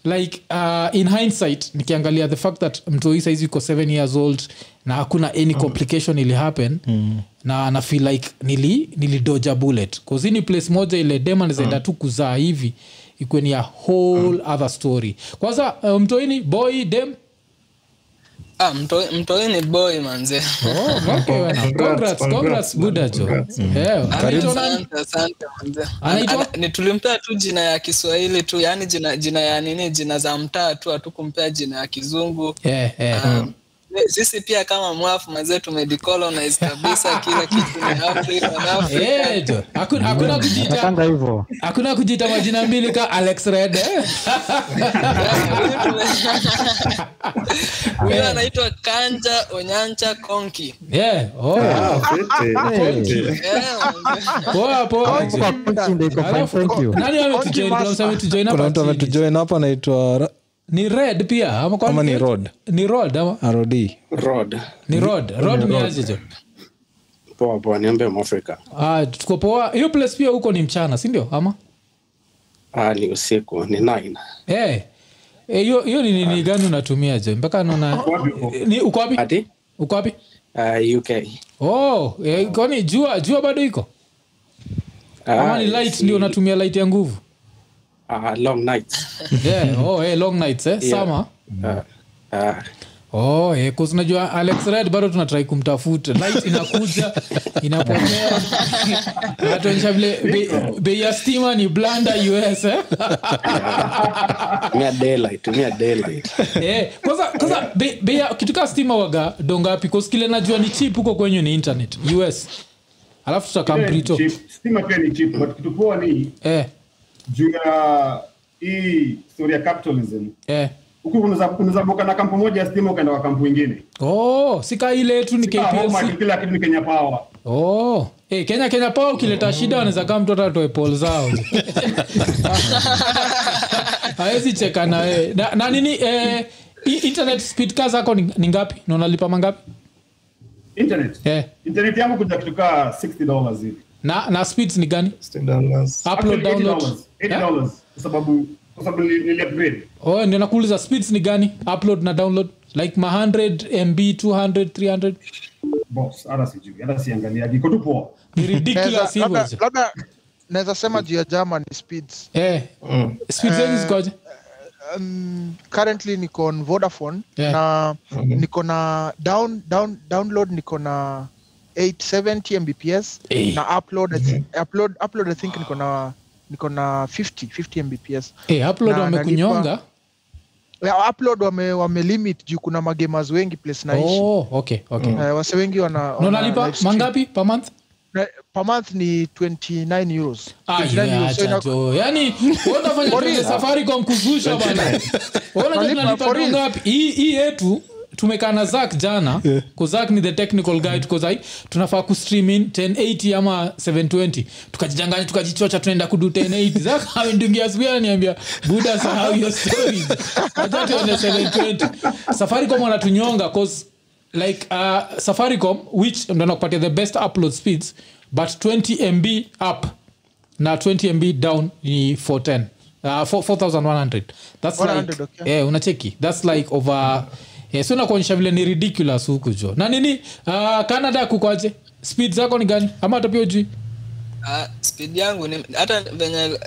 like uh, in hindsight nikiangalia the fact that mtoi saizi uko seven years old na hakuna any complication ili happen mm. na na feel like nili nilidoja bullet. Cause ni place moja ile dema nizaenda tu kuzaa hivi ikuwe ni a whole other story. Kwanza uh, mtoini boy dem ah, mtoi, mtoi ni boy manze. Oh, tulimpea tu jina ya kiswahili tu yani jina, jina ya nini? Jina za mtaa tu hatukumpea jina ya kizungu. Yeah, yeah. Um, sisi pia kama mwafu mazee tumedecolonize kabisa kila kitu ni afrika na Africa. Eh. Hakuna- hakuna kujita nakanga hivyo hakuna kujita majina mbili ka alex red eh? huyo anaitwa kanja onyancha konki yeah. oh. Ah, poa poa. Kwa content ndio iko thank you. nani ametujoin? Kuna mtu ametujoin hapa kuna mtu ametujoin hapa anaitwa ni red pia ama kwa Ama ni? Rod? ni rod ama arodi Rod. ni rod rod ni aje jo Poa poa, Mwafrika. ah, tuko poa hiyo place pia huko ni mchana sindio ama Ah, ni usiku, ni nine. Eh. Eh, hiyo hiyo ni nini gani unatumia jo mpaka naona ni uko wapi Ati? uko wapi Uh, UK. oh eh, kwani jua jua bado iko ama Ah, ni light ndio unatumia light ya nguvu ah, long nights yeah. oh, hey, long nights eh? Yeah. summer uh, uh, oh, eh, unajua alex red bado tunatrai kumtafuta light inakuja inapotea natuonyesha vile bei ya stima ni blanda us eh? daylight. eh, kwanza kwanza bei bei ya kitu kaa stima waga dongapi kile najua ni chip huko kwenyu ni internet us alafu tutakamprito stima pia ni cheap but kitu poa ni eh, juu ya hii story ya capitalism. Eh. huku unaweza boka na kampu moja ya stima ukaenda kwa kampu ingine. Oh, sika ile yetu ni kplc kila kitu ni Kenya Power. Oh. Hey, kenya kenya paa ukileta shida wanaweza kaa mtoto atoe pol zao. Hawezi cheka na wee na, na nini eh, internet speed ka zako ni, ni ngapi? Na unalipa mangapi? Internet? Eh. internet yangu kuja kitukaa 60 dollars hivi. Na na speeds ni gani? $60. upload download 80 Eh? kwa sababu kwa sababu nili nili oh, ndio speeds ni gani? Upload na download like ma 100 mb 200 300 boss hata sijui hata siangalia iko tu poa. Ni ridiculous Naweza- hivyo labda naweza sema juu ya german speeds. Eh speeds zenyu zikoje? um, currently niko on vodafone Yeah. na niko na down, down, download niko na 870 mbps hey. na upload, mm-hmm. upload, upload i think niko na niko na 50 50 mbps. Hey, upload wamekunyonga. upload wame, wame limit juu kuna magamers wengi place naishi. Oh okay okay. Uh, wase wengi wana, na wana unalipa live stream. mangapi per month? Na- per month ni 29 euros. Ah, 29 yeah, euros. So acha ina- jo. yani real? safaricom kuzusha bana. Unaona tunalipa ngapi hii yetu tumekaa na zak jana. Yeah. zak ni the technical guide cause tunafaa kustream in 1080 ama 720 tukajijanganya tukajichocha tunaenda kudu 1080 zak amendungia asubuhi ananiambia buda sahau hiyo story acha tuende 720 safaricom wanatunyonga cause like uh, safaricom which ndo nakupatia the best upload speeds but 20 mb up. Na 20 mb down ni 410 uh, 4100 that's 100, like okay. yeah, unacheki. That's like over yes, so nakuonyesha vile ni ridiculous huku jo na nini? Uh, canada kukwaje speed zako ni gani? Ama hata pia ujui Uh, speed yangu ni- hata venye uh,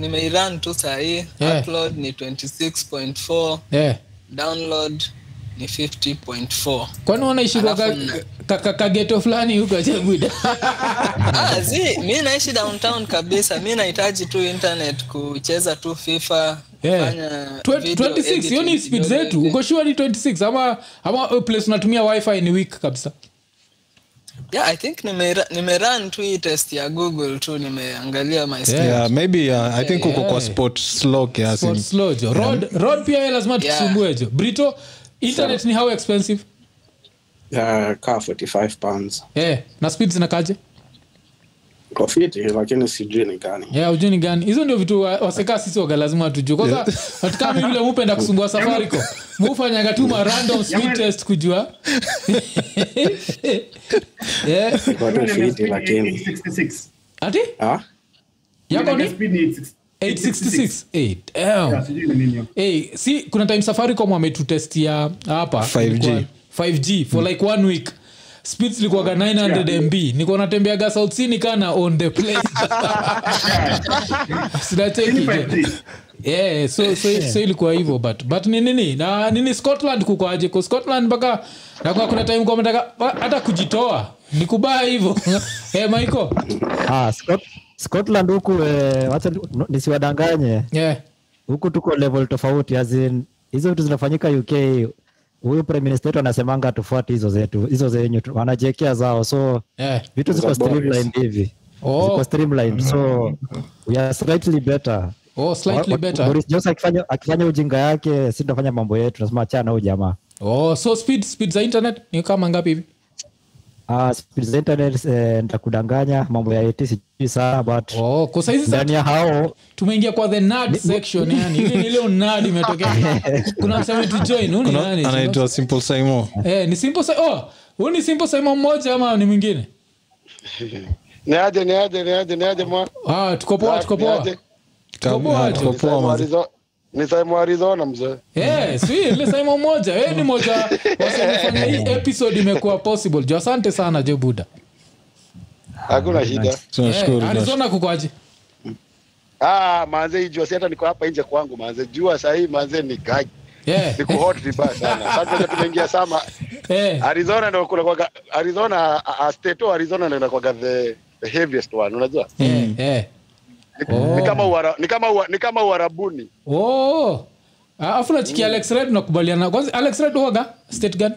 nimeiran tu sahii Yeah. upload ni 26.4 yeah. download ni 50.4 kwani wanaishikwa ka- ka- ka- kageto fulani huko chebuda ah, zi mi naishi downtown kabisa. Mi nahitaji tu internet kucheza tu fifa Yeah. 26 hiyo ni speed zetu. uko sure ni 26 ama ama uh, place unatumia wifi ni weak kabisa? Yeah i think nimeran nime tu hii test ya google tu nimeangalia my speed. yeah, maybe uh, i think uko kwa sport slow kiasi. Sport slow jo. Rod, rod pia ye lazima Yeah. tukusumbue jo. Brito internet ni how expensive? Yeah, kaa 45 pounds. Yeah. na speed zinakaje Kwa fiti lakini sijui ni gani yeah, ujui ni gani hizo ndio vitu wa- waseka sisi waga lazima tujue kwanza hatukami vile mupenda kusumbua safaricom mufanyaga tu ma random speed test kujua yeah. Kwa tu fiti lakini 866. ati ah? yako ni Speed ni 866. 866 hey, damn. Yeah, sijui ni nini hiyo. hey, si kuna time safaricom wametutestia hapa 5G. ilikuwa 5g for like one week speeds ilikuwaga 900 mb niko natembeaga south sea nikana on the place sinacheki Ni je. 5G. yeah, so, so, so ilikuwa hivyo but but ni nini? Na nini scotland kukwaje ko scotland mpaka nakuwa kuna time kwametaka hata kujitoa. Ni kubaya hivyo. Hey, maiko ah, Scot scotland huku eh, wacha ni- nisiwadanganye. Yeah. huku tuko level tofauti azin hizo vitu zinafanyika uk huyu prime minister wetu anasemanga tufuate hizo zetu hizo zenyu wanajekea wanajiekea zao so Yeah. vitu ziko streamlined hivi. Oh. ziko streamlined so we are slightly better. Oh, slightly Wa- better. Boris Johnson akifanya akifanya ujinga yake si tunafanya mambo yetu. Nasema achana huyu jamaa. Oh, so speed speed za internet ni kama ngapi hivi uh, speed za internet eh, nitakudanganya mambo ya IT sijui sana but oh, kwa saizi ndani ya hao tumeingia kwa the nerd section yani ile ni leo nerd imetokea. Kuna mseme tu join huni nani? anaitwa simple simo eh ni simple Sa- oh huu ni simple Simon mmoja ama ni mwingine? Niaje niaje niaje niaje mwa ah tuko poa tuko poa. Tuko poa Tuko poa, ni Arizona mzee. Eh si ile mmoja wewe ni moja wasemefanya hii episode imekuwa possible. Jo asante sana jo buda. Hakuna shida. Arizona kukwaje? Ah manze hii jua si hata niko hapa nje kwangu manze. Jua sahii manze ni gaji yeah. Niko vibaya sana. Sasa tumeingia sama eh Arizona ndio kuna kwa Arizona a- a state of Arizona ndio inakuwa the the heaviest one unajua? Eh eh ni, Oh. ni kama uara, ni kama ua, ni kama uarabuni oh Ah, afu nachiki alex red nakubaliana kwanza alex red huwaga state gani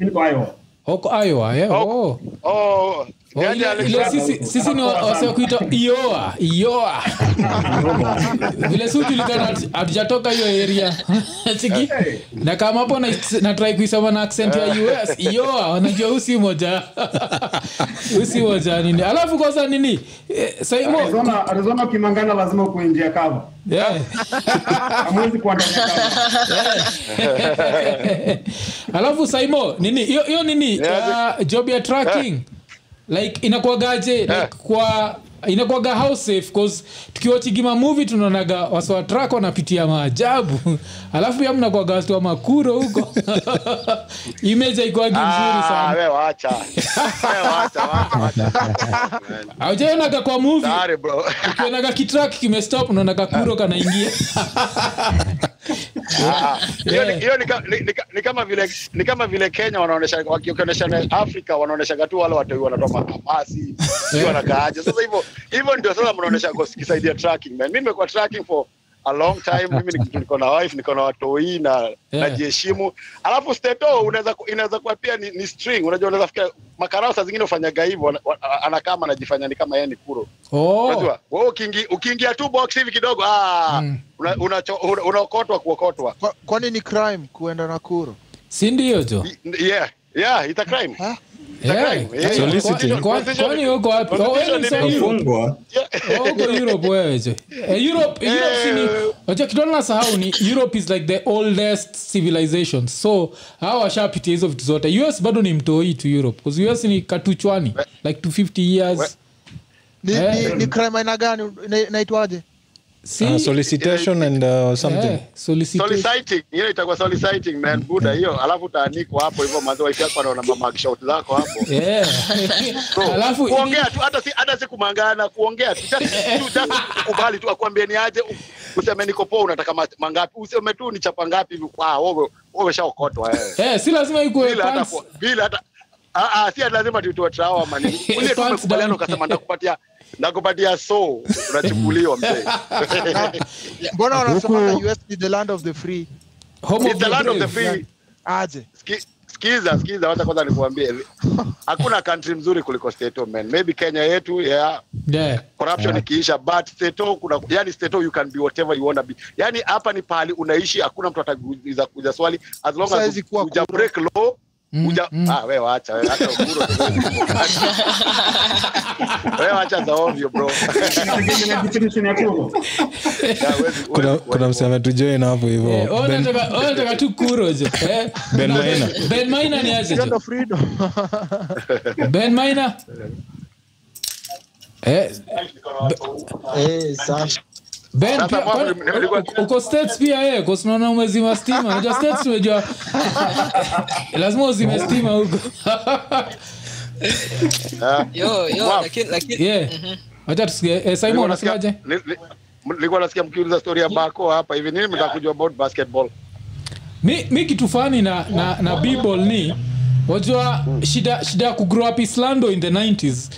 Iowa. oko iowa yeah. oh. oh Rapp? sisi, ni wa- wase wa kuita ioa ioa vile si ujulikana hatujatoka hiyo area. Siki na kama hapo natrai na kuisema na accent ya us ioa wanajua usi moja. Usi moja nini. Alafu kwanza nini? Eh, saimo Arizona, Arizona ukimangana lazima ukuwe nje ya cover. yeah. Hamwezi kuwa ndani ya cover. alafu saimo nini? Hiyo nini? Uh, job ya tracking like inakuagaje like kwa inakuaga how safe? Cause tukiwachigima movie tunaonaga wasewatrak wanapitia maajabu. Alafu pia mnakwaga wasiwa makuro huko. Image haikuagi mzuri ah sana. wewe wacha. Wewe wacha wacha wacha. Aujaonaga kwa movie? Ukionaga kitrak kimestop unaonaga kuro kanaingia hiyo ni- ni ni- ni ni kama vile ni kama vile Kenya wanaonesha wakionyesha Afrika wanaonesha tu wale watu wanatoa makabasi sio wanakaaje. Sasa hivyo hivyo ndio sasa mnaonesha kwa kisaidia tracking man. Mimi nimekuwa tracking for a long time. Mimi niko- na wife, niko na watoi na Yeah. najiheshimu. Alafu steto unaweza inaweza kuwa pia ni, ni string. Unajua unaweza fikia makarao saa zingine ufanyaga hivyo anakama anakaa anajifanya ni kama yeye ni kuro. oh. Unajua? Wewe ukiingia ukiingia tu box hivi kidogo ah una- una, una- kuokotwa kuokotwa. Kwa- kwani ni crime kuenda nakuru si ndio jo Yeah, yeah, it's a crime. Ha? Kwani uko wapi wewe ni msanii? Fungwa. Yeah. Uko europe wewe je europe europe si ni wacha kidogo nasahau ni europe is like the oldest civilization so hawa washapitia hizo vitu zote us bado ni mtoi to europe bcause us ni katuchwani like 250 years ni, Eh. ni, ni crime aina gani Ina- inaitwaje si Uh, solicitation and uh, something. yeah, solicitation. soliciting hiyo itakuwa soliciting man. Buda hiyo alafu utaanikwa hapo hivyo mwanzo wife yako anaona mama shot zako hapo. Yeah. so, alafu kuongea tu hata si hata si kumangana kuongea tu. Kubali tu akwambie ni aje useme niko poa unataka mangapi? Useme tu ni chapa ngapi hivi ah wewe wewe shaokotwa wewe. Eh, si lazima ikuwe bila hata bila hata ah ah si lazima tutoe trawa mani ule tu Pants umekubaliana down. ukasema ndakupatia ndakupatia so unachukuliwa mzee. Mbona wanasemaga us ni the land of the free? Home of the the land of the free. aje. Ski- skiza skiza wacha kwanza nikuambie. Hakuna country mzuri kuliko stato man. Maybe kenya yetu yeah. Yeah. corruption ikiisha but stato kuna yani stato you can be whatever you wanna be. Yani hapa ni pahali unaishi hakuna mtu atakuuliza swali as long as uja break law Mm, uja mm. ah we wacha we hata uhuru we wacha za ovyo bro. Kuna, msema tujoe na hapo hivyo. Hivo wewe unataka- wewe tu kuro jo eh? Ben Maina. Ben Maina ni aje freedom. Ben Maina eh, eh sasa Ben Sasa pia uko- states pia kwa umezima stima. Najua states tumejua lazima uzime stima huko. Yo yo Wow. lakini lakini yeah. Wacha tusikie. Simon unasemaje? ni- ni- nilikuwa nasikia mkiuliza story ya bako hapa hivi. Nini mtaka kujua about basketball? Mi, mi kitu fani na, na, na bball ni wajua shida shida ya kugrow up islando in the 90s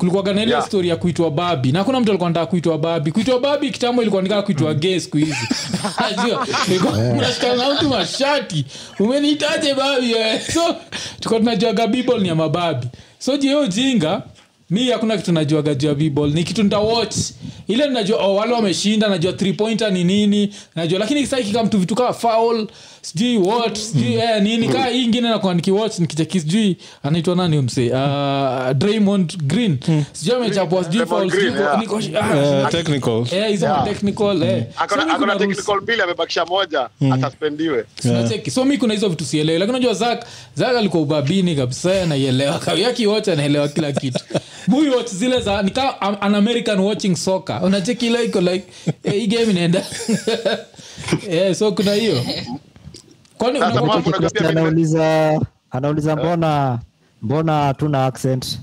kulikuwaga na ile Yeah. story ya kuitwa babi? Na kuna mtu alikuwa nataka kuitwa babi. Kuitwa babi kitambo ilikuwa nikaa kuitwa gay siku hizi. Mnashikana na mtu mashati. Umeniitaje babi? So tulikuwa tunajuaga bball ni ya mababi. So jeo jinga mi hakuna kitu najuaga juu ya bball. Ni kitu nitawatch. Ile najua oh, wale wameshinda najua three pointer ni nini najua. Lakini sasa kikamtu vitu kaa foul sijui what sijui eh, nini kaa hii ingine nakuwa nikiwatch nikicheki sijui anaitwa nani umse uh, Draymond Green. Sijui amechapwa sijui ah, Uh, eh, hizo eh. So mi kuna rules- technical mbili amebakisha moja ataspendiwe. Tunacheki. so mi kuna hizo vitu sielewi lakini unajua zak zak alikuwa ubabini kabisa naielewa yakiwocha anaelewa kila kitu. Muiwatch zile za nika an american watching soccer. Unacheki ile iko like eh, hii game inaenda. Yeah, so kuna hiyo anauliza anauliza mbona mbona hatuna accent?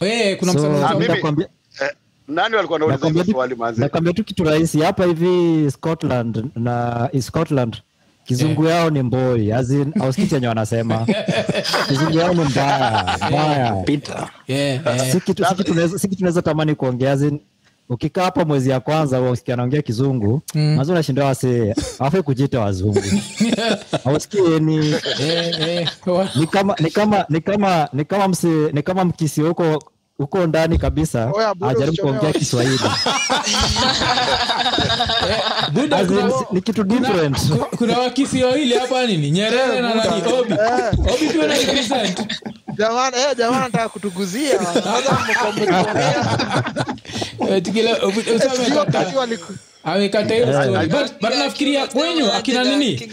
Eh, kuna So, msemo Ah, eh, nani walikuwa wanauliza nakwambia tu- swali manzi nakwambia tu kitu rahisi. Hapa hivi scotland na scotland kizungu yao ni mboi auski chenye wanasema. Kizungu yao ni mbaya mbaya. Peter. Yeah, eh. kitu tunaweza- si kitu tunaweza tamani kuongea as in, ukikaa hapo mwezi ya kwanza usikia anaongea kizungu. Mm. mazi unashinda wasee awafai kujita wazungu. Ausikie ni Eh, eh, ni kama ni kama ni kama ni kama msi, ni kama mkisi huko huko ndani kabisa. Ajaribu kuongea Kiswahili Ni kitu different. ku- kuna wakisi wawili hapa nini? Nyerere na nani? Obi. Obi pia na represent jamani eh jamani nataka kutuguzia. Sasa Eh, amekata hiyo story. but, but nafikiria kwenyu akina nini?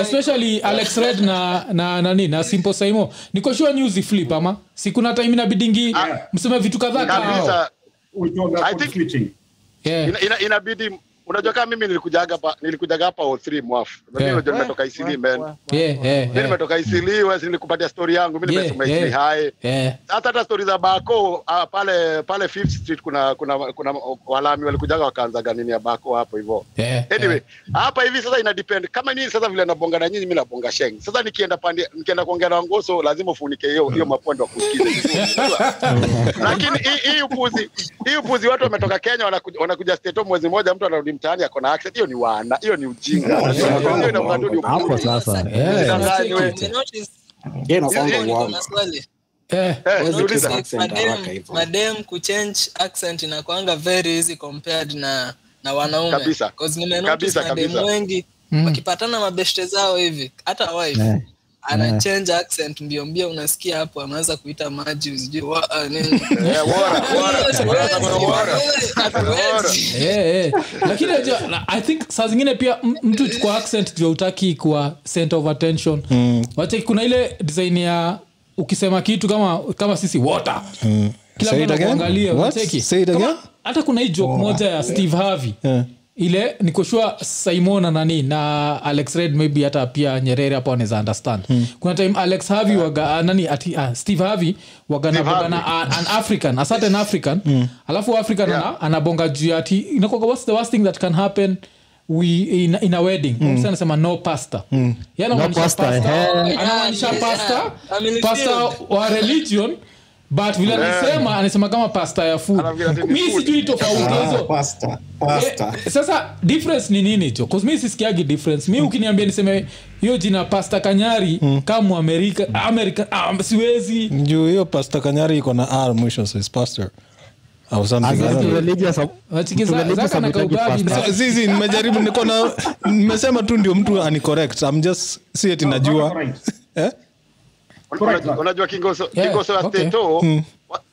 especially alex red na na nani na simple saimo. Niko sure news flip ama? Si kuna time inabidingi mseme vitu kadhaa kao inabidi unajua kama mimi nilikujaga hapa nilikujaga hapa O3 mwafu Yeah. yeah. unajua nimetoka Isili man yeah, yeah, mimi nimetoka Isili wewe si nilikupatia story yangu mimi Yeah, nimesoma Isili hai. Yeah. hata hata story za bako uh, pale pale Fifth Street kuna kuna kuna walami walikujaga wakaanzaga nini ya bako hapo hivyo Yeah, anyway yeah. hapa hivi sasa ina depend kama nini sasa vile nabonga na nyinyi mimi nabonga sheng sasa nikienda pande nikienda kuongea na ngoso lazima ufunike hiyo hiyo mapondo kusikiza lakini hii hii upuzi hii upuzi watu wametoka Kenya wanakuja, wanakuja state home mwezi mmoja mtu anarudi mtaani ako na accent hiyo ni wana hiyo ni ujinga. Hiyo inakuwa tu ni hapo sasa. Yeah, Madem- kuchange accent inakwanga very easy compared na na wanaume. Kabisa. Kabisa, madem wengi Mm. wakipatana mabeshte zao hivi hata wife. Eh, ana eh. change accent mbio mbio unasikia hapo ameanza kuita maji usijui lakini i think saa zingine pia mtu chukua accent jua utaki kuwa center of attention mm. wacha kuna ile design ya ukisema kitu kama kama sisi water mm. kila mtu it again? anakuangalia What? unacheki. Say it Kama- again? hata kuna hii joke moja ya steve harvey Yeah. Ile nikoshua simon na nani na alex red maybe hata pia nyerere hapo wanaweza understand kuna time alex havi waga uh, nani ati uh, steve havi waga Steve nabonga na Harvey. an, an african a certain african alafu african Yeah. ana, anabonga juu ya ati inakuwaga, what's the worst thing that can happen we in, in a wedding mm. anasema no pasta mm. No pasta, anamaanisha Yeah, pasta yeah. Family pasta field. wa religion but vile anasema anasema kama pasta ya food mi sijui tofauti Ah, hizo. pasta, pasta. Eh, sasa difference ni nini cho bcause mi sisikiagi difference. Mi ukiniambia niseme hiyo jina pasta kanyari mm. kama amerika amerika ah, siwezi. Juu hiyo pasta kanyari iko na r mwisho so is pastor. Zizi nimejaribu niko na nimesema tu ndio mtu anicorrect i'm just si eti najua. eh? Unajua- unajua kingoso Yeah, kingoso wa okay. steto mm.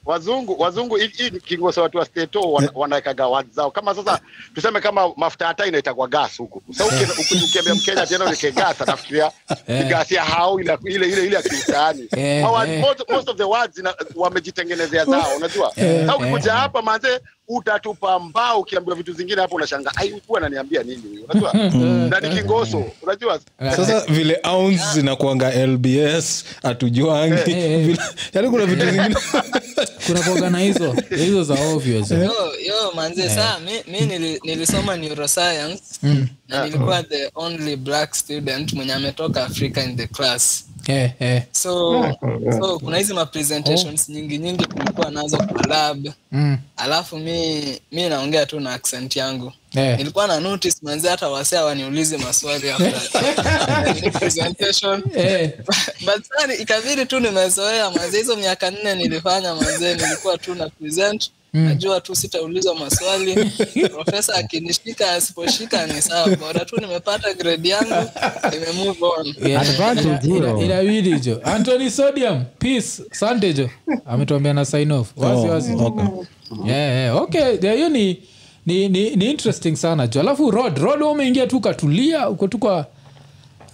wazungu wazungu hii kingoso watu wa steto wana- wanawekaga watu zao. Kama sasa tuseme kama mafuta hata inaitagwa gas huku. Uki- ukiambia mkenya tena uweke gas atafikiria ni gas ya hao ile ile ile ile ya kiutani yeah, most, most of the words wamejitengenezea zao unajua? Sasa ukikuja hapa manze utatupa mbao ukiambiwa vitu zingine hapo unashangaa ai huyu ananiambia nini unajua? Na ni kingoso unajua? Sasa vile ounce zinakuanga lbs hatujuangi. Eh. Vile- yaani kuna vitu zingine kuna kuoga na hizo hizo za obvious. Yo yo manze saa mi, mi nili, nilisoma neuroscience na nilikuwa the only black student mwenye ametoka africa in the class eh, eh. so congrats. so kuna hizi mapresentations nyingi nyingi tulikuwa nazo kwa lab Mm. alafu mi mi naongea tu na accent yangu yeah. nilikuwa na notice manzi hata wase waniulize maswali presentation Eh. but ikabidi tu nimezoea manze hizo miaka nne nilifanya mazee nilikuwa tu na present najua tu sitaulizwa maswali. Profesa akinishika asiposhika ni sawa. Bora tu nimepata grade yangu nime move on. Yeah, Advantage ina- hiyo. ina- inabidi jo anthony sodium peace. Sante jo ametuambia na sign off. Wazi wazi oh, okay. yeah, yeah. okay hiyo ni ni, ni ni interesting sana jo alafu rod rod umeingia tu ukatulia uko tu kwa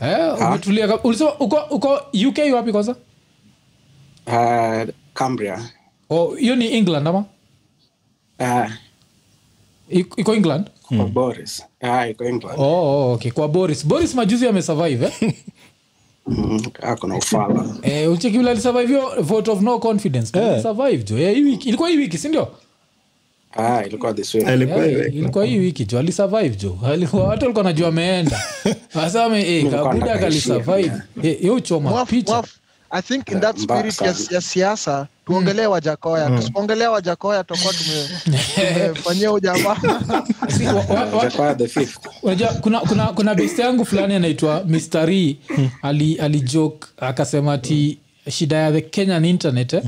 eh, umetulia ulisema uko uko uk wapi kwanza? Uh, Cambria. oh hiyo ni england ama Uh, iko england? Kwa Boris. Iko England. oh, okay. Kwa boris. Boris majuzi amesurvive eh? Mm, ako ufala. eh, ucheki vile vote of no confidence. Eh. jo. Eh, wiki ilikuwa hii wiki Ah, ilikuwa this week. Alikuwa Yeah, ilikuwa hii wiki jo. Alisurvive jo. Watu walikuwa najua ameenda. Asame eh, kabuda akalisurvive kalisurvive. yo choma picha i think in that spirit ya, ya siasa tuongelee wajakoya. Tusipoongelea wajakoya tutakuwa tumefanyia ujamaa. Unajua kuna kuna kuna best yangu fulani anaitwa mistari ali alijoke akasema ati shida ya the kenyan internet eh?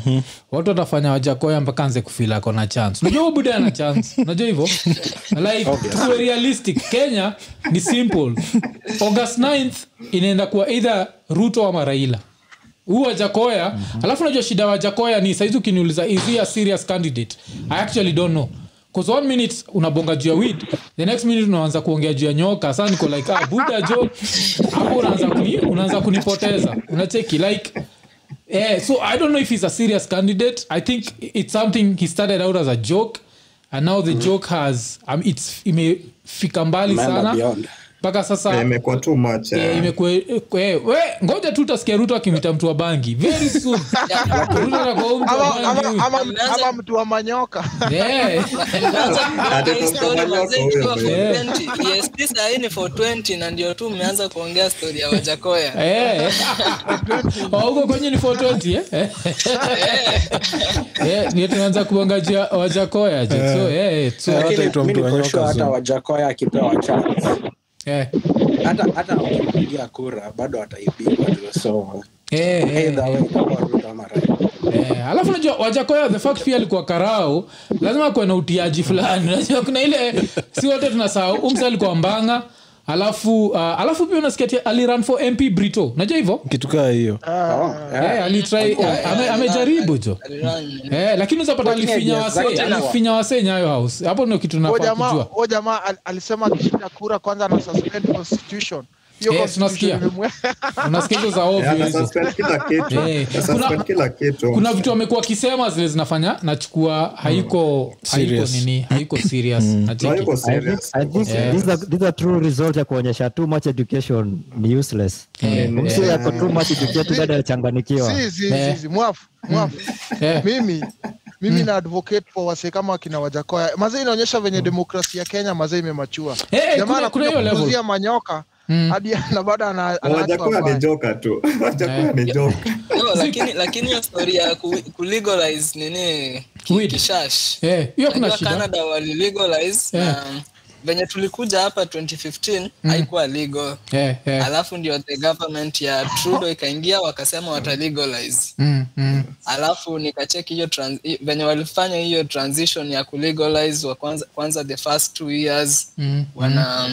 watu watafanya wajakoya mpaka anze kufil ako na chance. Unajua huyu buda ana chance? Unajua hivyo? Like tuwe realistic. Kenya ni simple. August 9th inaenda kuwa either ruto ama raila huu wajakoya mm-hmm. alafu najua shida ya wajakoya ni saizi ukiniuliza is he a serious candidate? I actually don't know. Cause one minute unabonga juu ya weed the next minute unaanza kuongea juu ya nyoka. Saa niko like ah, buda jo hapo unaanza kuni, unaanza kunipoteza. Unacheki like eh, so i don't know if he's a serious candidate. I think it's something he started out as a joke and now the joke has um, it's imefika mbali sana. beyond. Mpaka sasa Eh, imekuwa too much Eh, imekuwa eh, we ngoja tu utasikia ruto akimwita mtu wa bangi. Very soon. Ruto atakuwa mtu wa ama, bangi ama, ama, ama mtu wa manyoka. Eh, Ati Story mazee huyo ikiwa pia. 420. EST hii ni 420 na ndio tu mmeanza kuongea story ya wajakoya. Eh. Oh, huko kwenye ni for 20 Eh. Eh, ndio tunaanza kuangajia wajakoya je? So eh, so. Hata mtu wa nyoka hata wajakoya akipewa chance. eh. Hata hata wakipigia kura bado ataibiwa tu so Eh, eh. Eh, alafu najua wajakoya the fact pia alikuwa karao lazima kuwe na utiaji fulani. Najua kuna ile si wote tunasahau umsa alikuwa mbanga alafu uh, alafu pia unasikia aliran for mp brito. Najua hivyo? Kitukaa hiyo. Oh, yeah. eh, eh, ame- amejaribu jo. Eh, lakini uzapata alifinya wase alifinya wase nyayo house. Hapo ndio kitu nafaa jamaa kujua. jamaa alisema akishinda kura kwanza na suspend constitution tunasikia. unasikia? hizo za Eh, kuna vitu amekuwa akisema zile zinafanya nachukua haiko haiko nini haiko serious. Yeah. these, are, true result ya kuonyesha too much education ni useless. Eh, yako too much educated bado yachanganikiwa Si, si, Eh. si, si, mwafu mwafu Eh. mimi mimi na advocate for wase kama akina wajakoya. Mazee inaonyesha venye demokrasi ya kenya mazee imemachua Eh, eh, jamaa kuna- kuna manyoka hadi na bado mbaya. tu. Wajakuwa ni No, lakini lakini hiyo stori ya ku, kulegalize nini? Kishash. Eh, hiyo kuna shida. Canada walilegalize na venye tulikuja hapa 2015 haikuwa legal. Yeah, yeah. alafu ndio the government ya trudo ikaingia wakasema watalegalize Mm, mm. alafu nikacheki hiyo trans- venye walifanya hiyo transition ya kulegalize wa kwanza, kwanza the first two years Mm, wana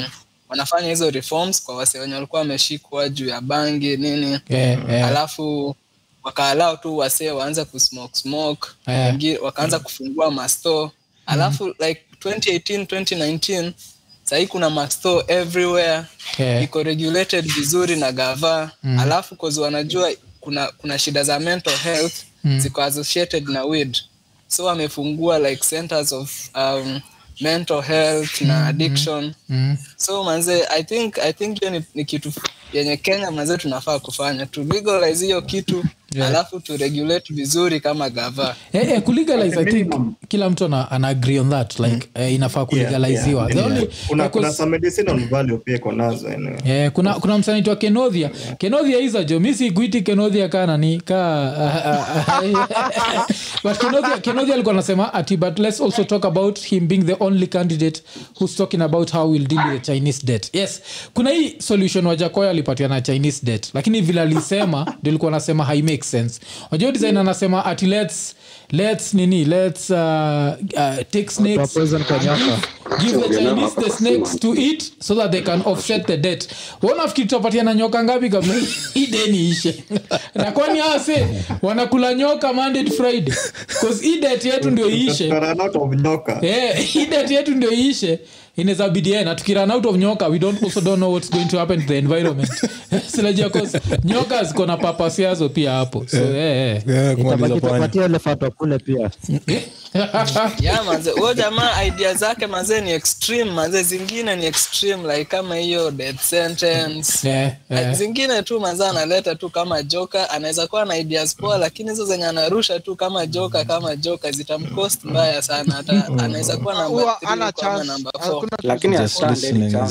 wanafanya hizo reforms kwa wase wenye walikuwa wameshikwa juu ya bangi nini. Yeah, yeah. alafu wakaalao tu wasee waanze kusmoke smoke wengi- wakaanza kufungua masto alafu like 2018 2019 sahii kuna masto everywhere. Yeah. iko regulated vizuri na gava. Alafu kozi wanajua kuna kuna shida za mental health ziko associated na weed. So wamefungua like centers of um, mental health na addiction. Mm. so manze i think i think hiyo ni, ni kitu yenye kenya manze tunafaa kufanya. Tu legalize hiyo kitu Yeah. alafu tu regulate vizuri kama gava. Yeah, yeah, kulegalize i think kila mtu ana, ana agree on that like eh, inafaa kulegaliziwa. Yeah, The yeah. only- kuna kuna some medicinal value pia iko nazo anyway. Eh, kuna kuna msanaitwa kenodhia. Kenodhia iza jo mi sikuiti kenodhia ka nani ka but kenodhia kenodhia alikuwa anasema ati but let's also talk about him being the only candidate who's talking about how we'll deal with the chinese debt. Yes. Kuna hii solution wajakoya alipatia na chinese debt lakini vile alisema ndio ilikuwa anasema hai make sense. Wajua design anasema ati let's let's nini let's uh, uh, take snakes give the chinese the snakes to eat so that they can offset the debt. Wanafikiri tutapatia na nyoka ngapi kabla hii? Deni ishe. Na kwani ase wanakula nyoka monday friday? Bcause hii debt yetu ndio iishe hii debt yetu ndio iishe inaweza bidi eh, na out of nyoka we don't also don't know what's going to happen to the environment. Sinajua cause nyoka ziko na papas yazo pia hapo. So yeah. eh. Yeah, pia. Yeah, jamaa idea zake mazee ni extreme. Mazee zingine ni extreme like kama hiyo death sentence. Yeah, yeah. zingine tu mazee analeta tu kama joka anaweza kuwa na ideas poa lakini hizo zenye anarusha tu kama joka kama joka zitamcost mbaya sana. Hata anaweza kuwa namba Huwa 3 ana kama chance. namba 4 hakuna lakini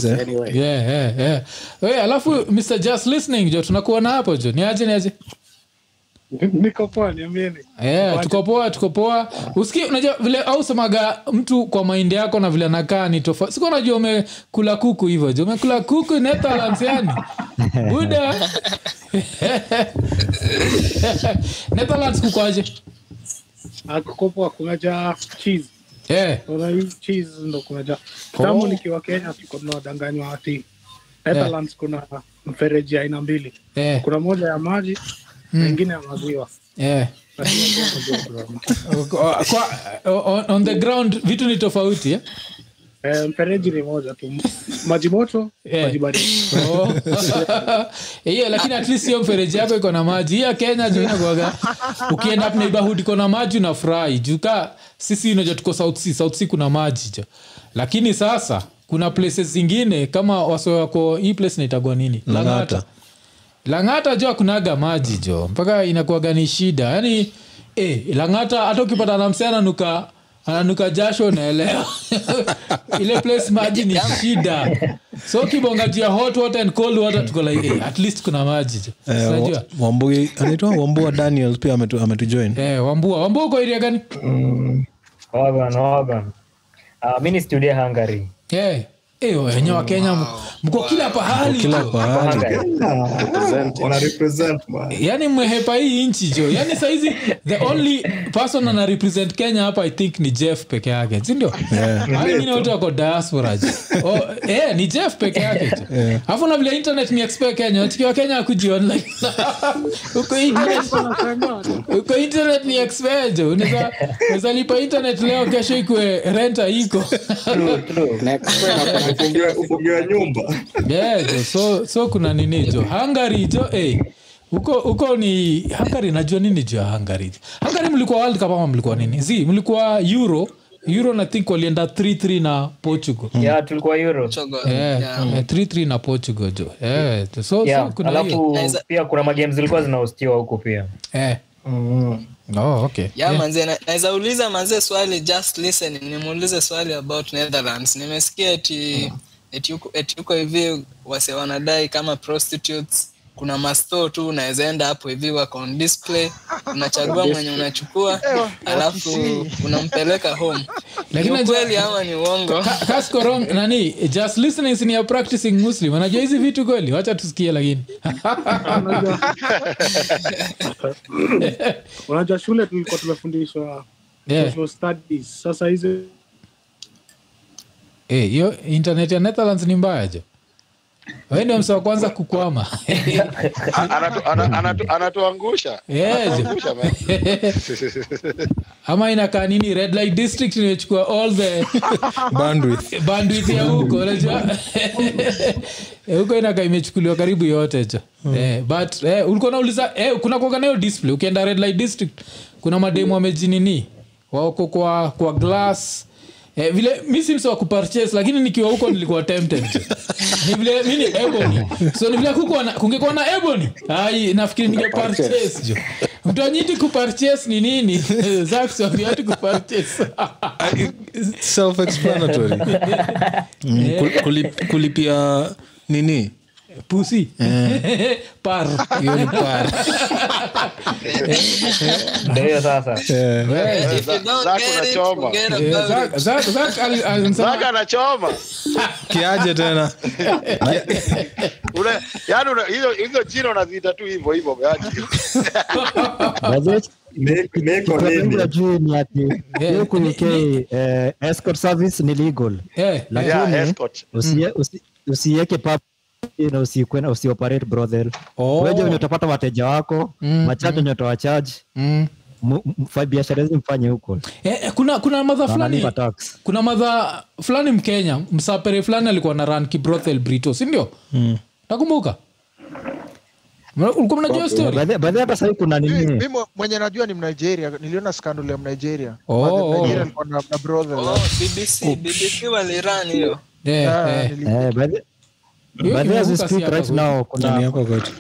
eh? anyway. Yeah, yeah, yeah. Hey, alafu mr just listening jo tunakuona hapo jo. Niaje niaje niko poa niambieni yeah, tuko poa uski unajua vile au semaga mtu kwa maindi yako na vile anakaa ni tofauti. Siku unajua umekula kuku hivyo jo. Umekula kuku netherlands yani buda. Netherlands kukwaje akukopoa kunaja cheese yeah. Ndo kunaja tangu nikiwa kenya tuko tunawadanganywa ati netherlands kuna mfereji aina mbili yeah. kuna moja ya maji ingine ya maziwa yeah. Kwa- kwa, on, on the ground vitu ni tofauti eh? Eh, mfereji ni moja tu. Maji moto Eh. maji baridi. Oh. hiyo lakini at least hiyo mfereji yako iko na maji. Hiyo kenya juu inakuaga ukienda up neighborhood iko na maji unafurahi. Juuka sisi unajua tuko south sea south sea kuna maji jo lakini sasa kuna places zingine kama waso wako hii place naitagwa nini? Lang'ata. langata. Jo akunaga maji jo mpaka inakuaga ni shida. Yaani eh, langata hata ukipata na ananuka ananuka jasho naelewa ile place maji ni shida. So kibongatia hot water and cold water tuko like hey, at least kuna maji. Eh, wambui anaitwa wambua daniel pia ametu, ametujoin. Eh, wambua. Wambua uko iria gani? Orban, Orban. Uh, mi ni studia Hungary. eh, wenye wa kenya m- mko kila pahaliyani mmehepa hii nchi jo. Yani saizi the only person ana represent kenya hapa i think ni jeff peke yake sindio yeah. wengine wote wako diaspora jo. Oh, eh, ni jeff peke yake jo. Alafu na vile internet ni expe kenya tukiwa kenya akuji online. Uko internet. Uko internet ni expe jo. Unaweza unaweza lipa internet leo kesho ikwe renta iko. True, true. Ufungiwe nyumba. Yeah, so, so kuna nini jo? Hungary jo hey, huko huko ni hungary najua nini jo ya hungary hungary mlikuwa world cup ama mlikuwa nini? Zi mlikuwa euro. Euro na think walienda 33 na portugal. Yeah, tulikuwa euro. Yeah, yeah, 3-3 na portugal jo. Yeah. so, so kuna alafu pia kuna magame zilikuwa zinahostiwa huko pia. Eh. Oh, okay. ya manze naweza uliza manze swali just listen nimuulize swali about netherlands. Nimesikia eti eti huko eti huko hivi wase wanadai kama prostitutes kuna masto tu unaweza enda hapo hivi wako on display unachagua mwenye unachukua alafu unampeleka home. Lakini ni najua- ama ni uongo? Ka- Kasko wrong nani just listening ni practicing muslim. Anajua hizi vitu kweli? Wacha tusikie lakini. Unajua shule tulikuwa tumefundishwa Yeah. social studies. Sasa hizi Eh, hiyo internet ya netherlands ni mbaya jo ndio msa wa kwanza kukwama. Anatu- ana- anatu- anatuangusha. Yes. Anatuangusha, man. ama inakaa nini red light district imechukua all the bandwidth. Bandwidth ya huko unajua? Eh, huko inakaa imechukuliwa karibu yote cho eh, but eh, ulikuwa nauliza eh, kuna kuoga nayo display? Ukienda red light district kuna mademu wamejinini wako kwa kwa glass Eh, vile mi si mse wa kupurchase lakini nikiwa huko nilikuwa tempted. Ni vile mi ni ebony. So ni vile kukuwa na- kungekuwa na ebony ai nafikiri ningepurchase jo mtu anyiti kupurchase ni nini? Zakswaviati kupurchase self-explanatory. Mm, kulip- kulipia nini pusi par. Hiyo ni par. Ndio sasa. Eh, Zaka anachoma kiaje tena? Yaani hizo jina unaziita tu hivyo niko Kitu nini? yangu ya juu ni ati Yeah, huku ni- UK eh, escort service ni legal Eh, Yeah, lakini escort. usie- usi- usiweke pap na usikwe usioperate brothel Oh. weje wenye utapata wateja wako Mm, machaji wenye utawachaji mm. mu- mm biashara hizi mfanye huko. Eh, eh, kuna kuna madha fulani kuna madha fulani mkenya msapere fulani alikuwa na ran kibrothel brito sindio mm. nakumbuka. Ulikuwa mnajua hiyo story? Baadhi- baadhi hata sahii kuna nini? Mi mwenye najua ni mnigeria. Niliona scandal ya mnigeria. Oh, oh. Nigeria alikuwa na, na brother. Oh, BBC BBC waliran hiyo kuna yako kwetu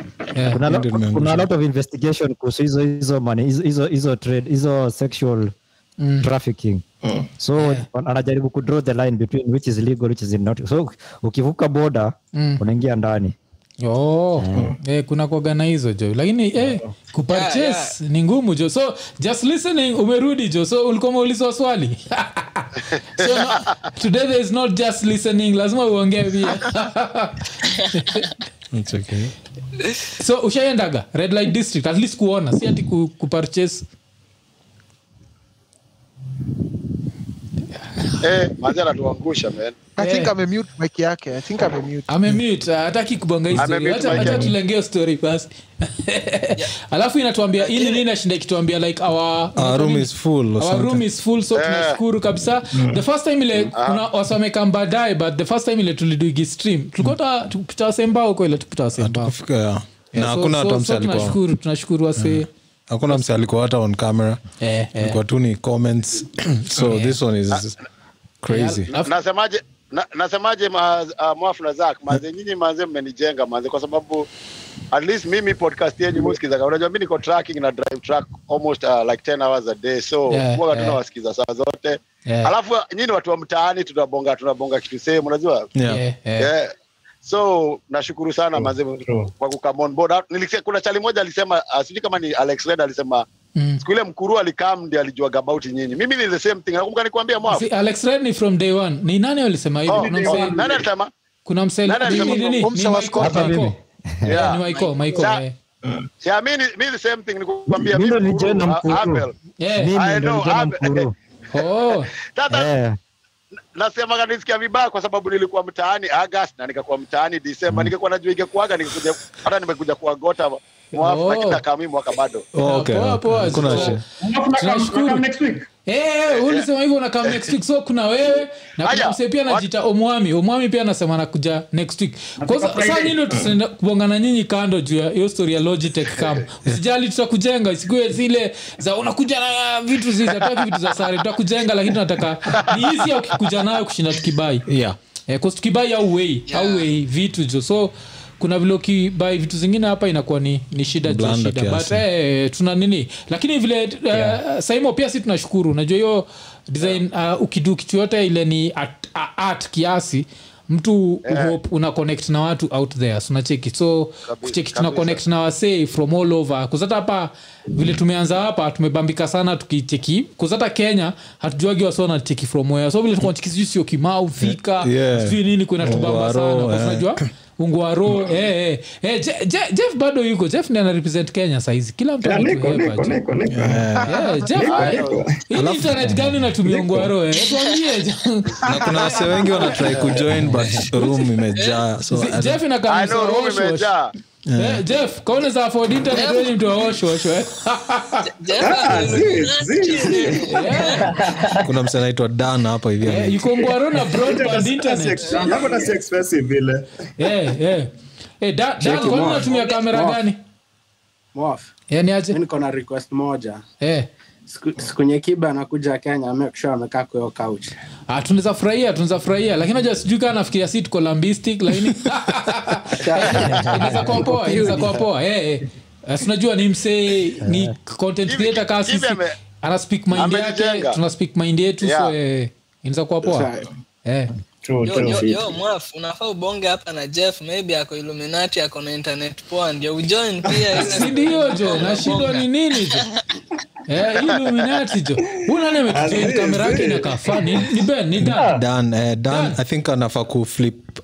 kuna, lo- kuna a lot of investigation kuhusu hizo hizo money hizo hizo trade hizo sexual Mm. trafficking. So anajaribu ku draw the line between which is legal which is not. So ukivuka boda Mm. unaingia ndani. Oh, eh, kuna kuagana hizo jo lakini eh, kupurchase Yeah, ni ngumu jo so just listening umerudi jo so ulikuwa umeulizwa swali so no, today there is not just listening lazima uongee pia It's okay. so ushaendaga red light district at least kuona si ati ku, kupurchase Eh, maji anatuangusha man. I think amemute mic yake. I think amemute. amemute. Hataki kubonga hii story. Acha- acha tulengee story basi alafu inatuambia ili nini nashinda ikituambia like our, Our room is full our room is full so tunashukuru kabisa. The first time ile kuna wasamekam baadaye but the first time ile tuliduigi stream. Tulikuwa ta- tupita wasembao huko ile tupita yeah. na hakuna hata tunashukuru tunashukuru wase hakuna msi alikuwa hata on camera. Eh, eh. ilikuwa tu ni comments. So this one is crazy. Yeah, nasemaje na, nasemaje ma, uh, mwafu na zak manze nyinyi manze mmenijenga manze kwa sababu at least mimi podcast yenyu musikiza unajua mi niko tracking na drive track almost uh, like 10 hours a day so Yeah, huwa yeah. tunawasikiza saa zote Yeah. alafu nyinyi watu wa mtaani tunabonga tunabonga kitu sehemu unajua yeah. Yeah, yeah. yeah. so nashukuru sana manze kwa kukam on board Nilisikia- kuna chali moja alisema uh, sijui kama ni alex red alisema Mm. siku ile mkuru alikam ndi alijuaga about nyinyi mimi ni the same thing nakumbuka nikwambia mwafu Si, alex red ni from day one ni nani alisema hivi Oh, oh, mse nani alisema kuna mse Nani alisema ni- ni- ni- ni from Michael, Hapa Michael. mimi. Yeah, Yeah. ni. Yeah, ni- mi the same thing nikukwambia Mimi mi ndo Mkuru, uh, Mkuru. Yeah. mimi I ndo know, mkuru Oh. Tata. eh nasema nisikia vibaya kwa sababu nilikuwa mtaani August na nikakuwa mtaani December ningekuwa najua ingekuaga ningekuja hata nimekuja kuagota mwafu Oh. mimi mwaka bado Oh, okay. Poa, poa, Tunashukuru. next week. Eh, eh, ulisema hivyo unakaa next week so kuna wewe na kuna Aya, pia najita omwami. Omwami pia anasema nakuja next week. Saa nyini tunaenda kubongana nyinyi kando juu ya hiyo story ya logitech kam usijali tutakujenga. Isikue zile za unakuja na vitu zizataki vitu za sare tutakujenga lakini tunataka ni hizi ukikuja nayo kushinda tukibai. Yeah. Eh, tukibai au wei au wei vitu jo. So kuna vile ukibai vitu zingine hapa inakuwa ni, ni shida jo Blanda shida. Kiasi. eh, tuna nini? Lakini vile yeah. uh, saimo pia si tunashukuru. Najua hiyo design uh, ukidu kitu yote ile ni art, a- art kiasi mtu yeah. hope una connect na watu out there. So unacheki? So kucheki tuna connect na wasee from all over. Kuzata hapa vile tumeanza hapa tumebambika sana tukicheki. Kuzata kenya hatujuagi wasi wanacheki from where. So vile tunacheki sijui sio kimau thika Yeah. sijui nini kuna tubamba sana. Kwa eh. unajua mm. eh, eh. Eh, Je- Je- jeff bado yuko. Jeff ndi anarepresent kenya saizi kila mtu Niko, eh, gani natumia unguaro eh? Na kuna wase wengi wanatrai kujoin but room imejaa so jeff inakaa Imejaa. Eh, jeff kaone za afford internet wewe ni mtu wa wash, wash, eh? Jeff. Ah, zi. kuna mse anaitwa dan hapa hivi. Eh, vile. Eh, eh. Eh, kamera gani? Mof, yani aje? Niko na request moja. Eh. Siku siku nye kiba anakuja kenya make sure amekaa kwa hiyo couch. Ah, tunaweza furahia tunaweza furahia. Lakini najua sijui kaa nafikiria si tuko lambistic lakini inaweza kuwa poa inaweza kuwa poa. Eh, eh. Eh, tunajua ni msee ni content Hivi- creator kaa sisi. ana speak mind yake tuna speak mind yetu so eh, inaweza kuwa poa. Eh. True, Yo, true. yo, yo, mwaf unafaa ubonge hapa na jeff maybe ako illuminati ako na internet poa ndio ujoin pia jo nashindwa ni nini jo Eh, illuminati jo unane ametujoin kamera yake inakaa fani ni ben ni dan. Dan eh,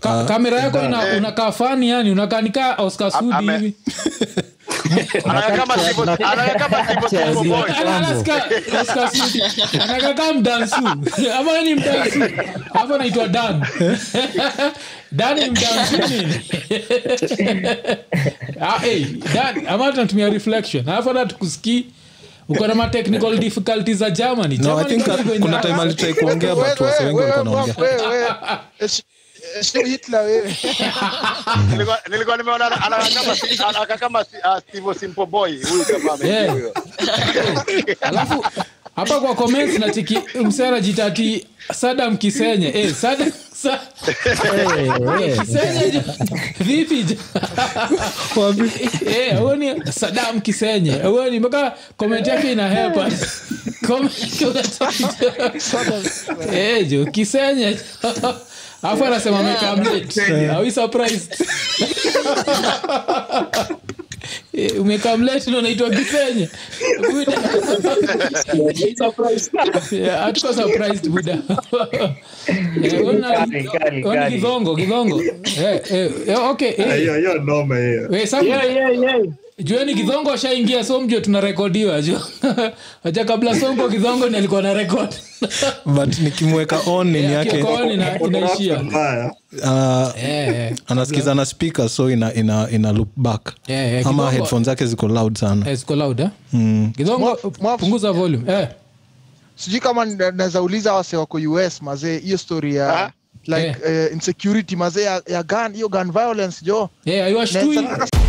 uh, kamera yako unakaa fani yani unakaanika oscar sudi hivi. Anakaka mdansu ama ni mdansu hapo naitwa dan. Dan ni mdansu nini? Ah, ama tunatumia reflection. Alafu hata tukusikii uko na matechnical difficulties za germany. No i think karibu kuna time alitrai kuongea but wase wengi walikuwa naongea Nilikuwa- nilikuwa nimeona anakaa kama si- anakaa kama si- Steve Simple Boy huyu jamaa ameingia Yeah. huyo. alafu hapa kwa comments nachiki msera jitati sadam kisenye. Eh, sadam sa, kisenye vipi? Eh, huoni sadam kisenye huoni mpaka comment yake inahepa Comment eh jo kisenye afu alafu anasema mekamlet awi surprised Eh, umekamlet ndo naitwa kisenye. Hatuko surprised buda. Ona- Kali, kali, ona kali. kidhongo kidhongo okay eh. Eh, Yeah, yeah, yeah. jueni kidhongo ashaingia so mjue tunarekodiwa ju wacha kabla songo kidhongo ni alikuwa na rekod but nikimweka on nini yake inaishia uh, Eh, eh. anasikiza na speaker so ina, ina, ina loop back yeah, yeah, ama headphone zake ziko loud sana Eh, ziko loud eh? mm. kidhongo punguza volume eh. sijui kama naweza uliza wase wako us mazee hiyo story ya Ah. like uh, insecurity mazee ya, ya gun hiyo gun violence jo Eh, Naweza-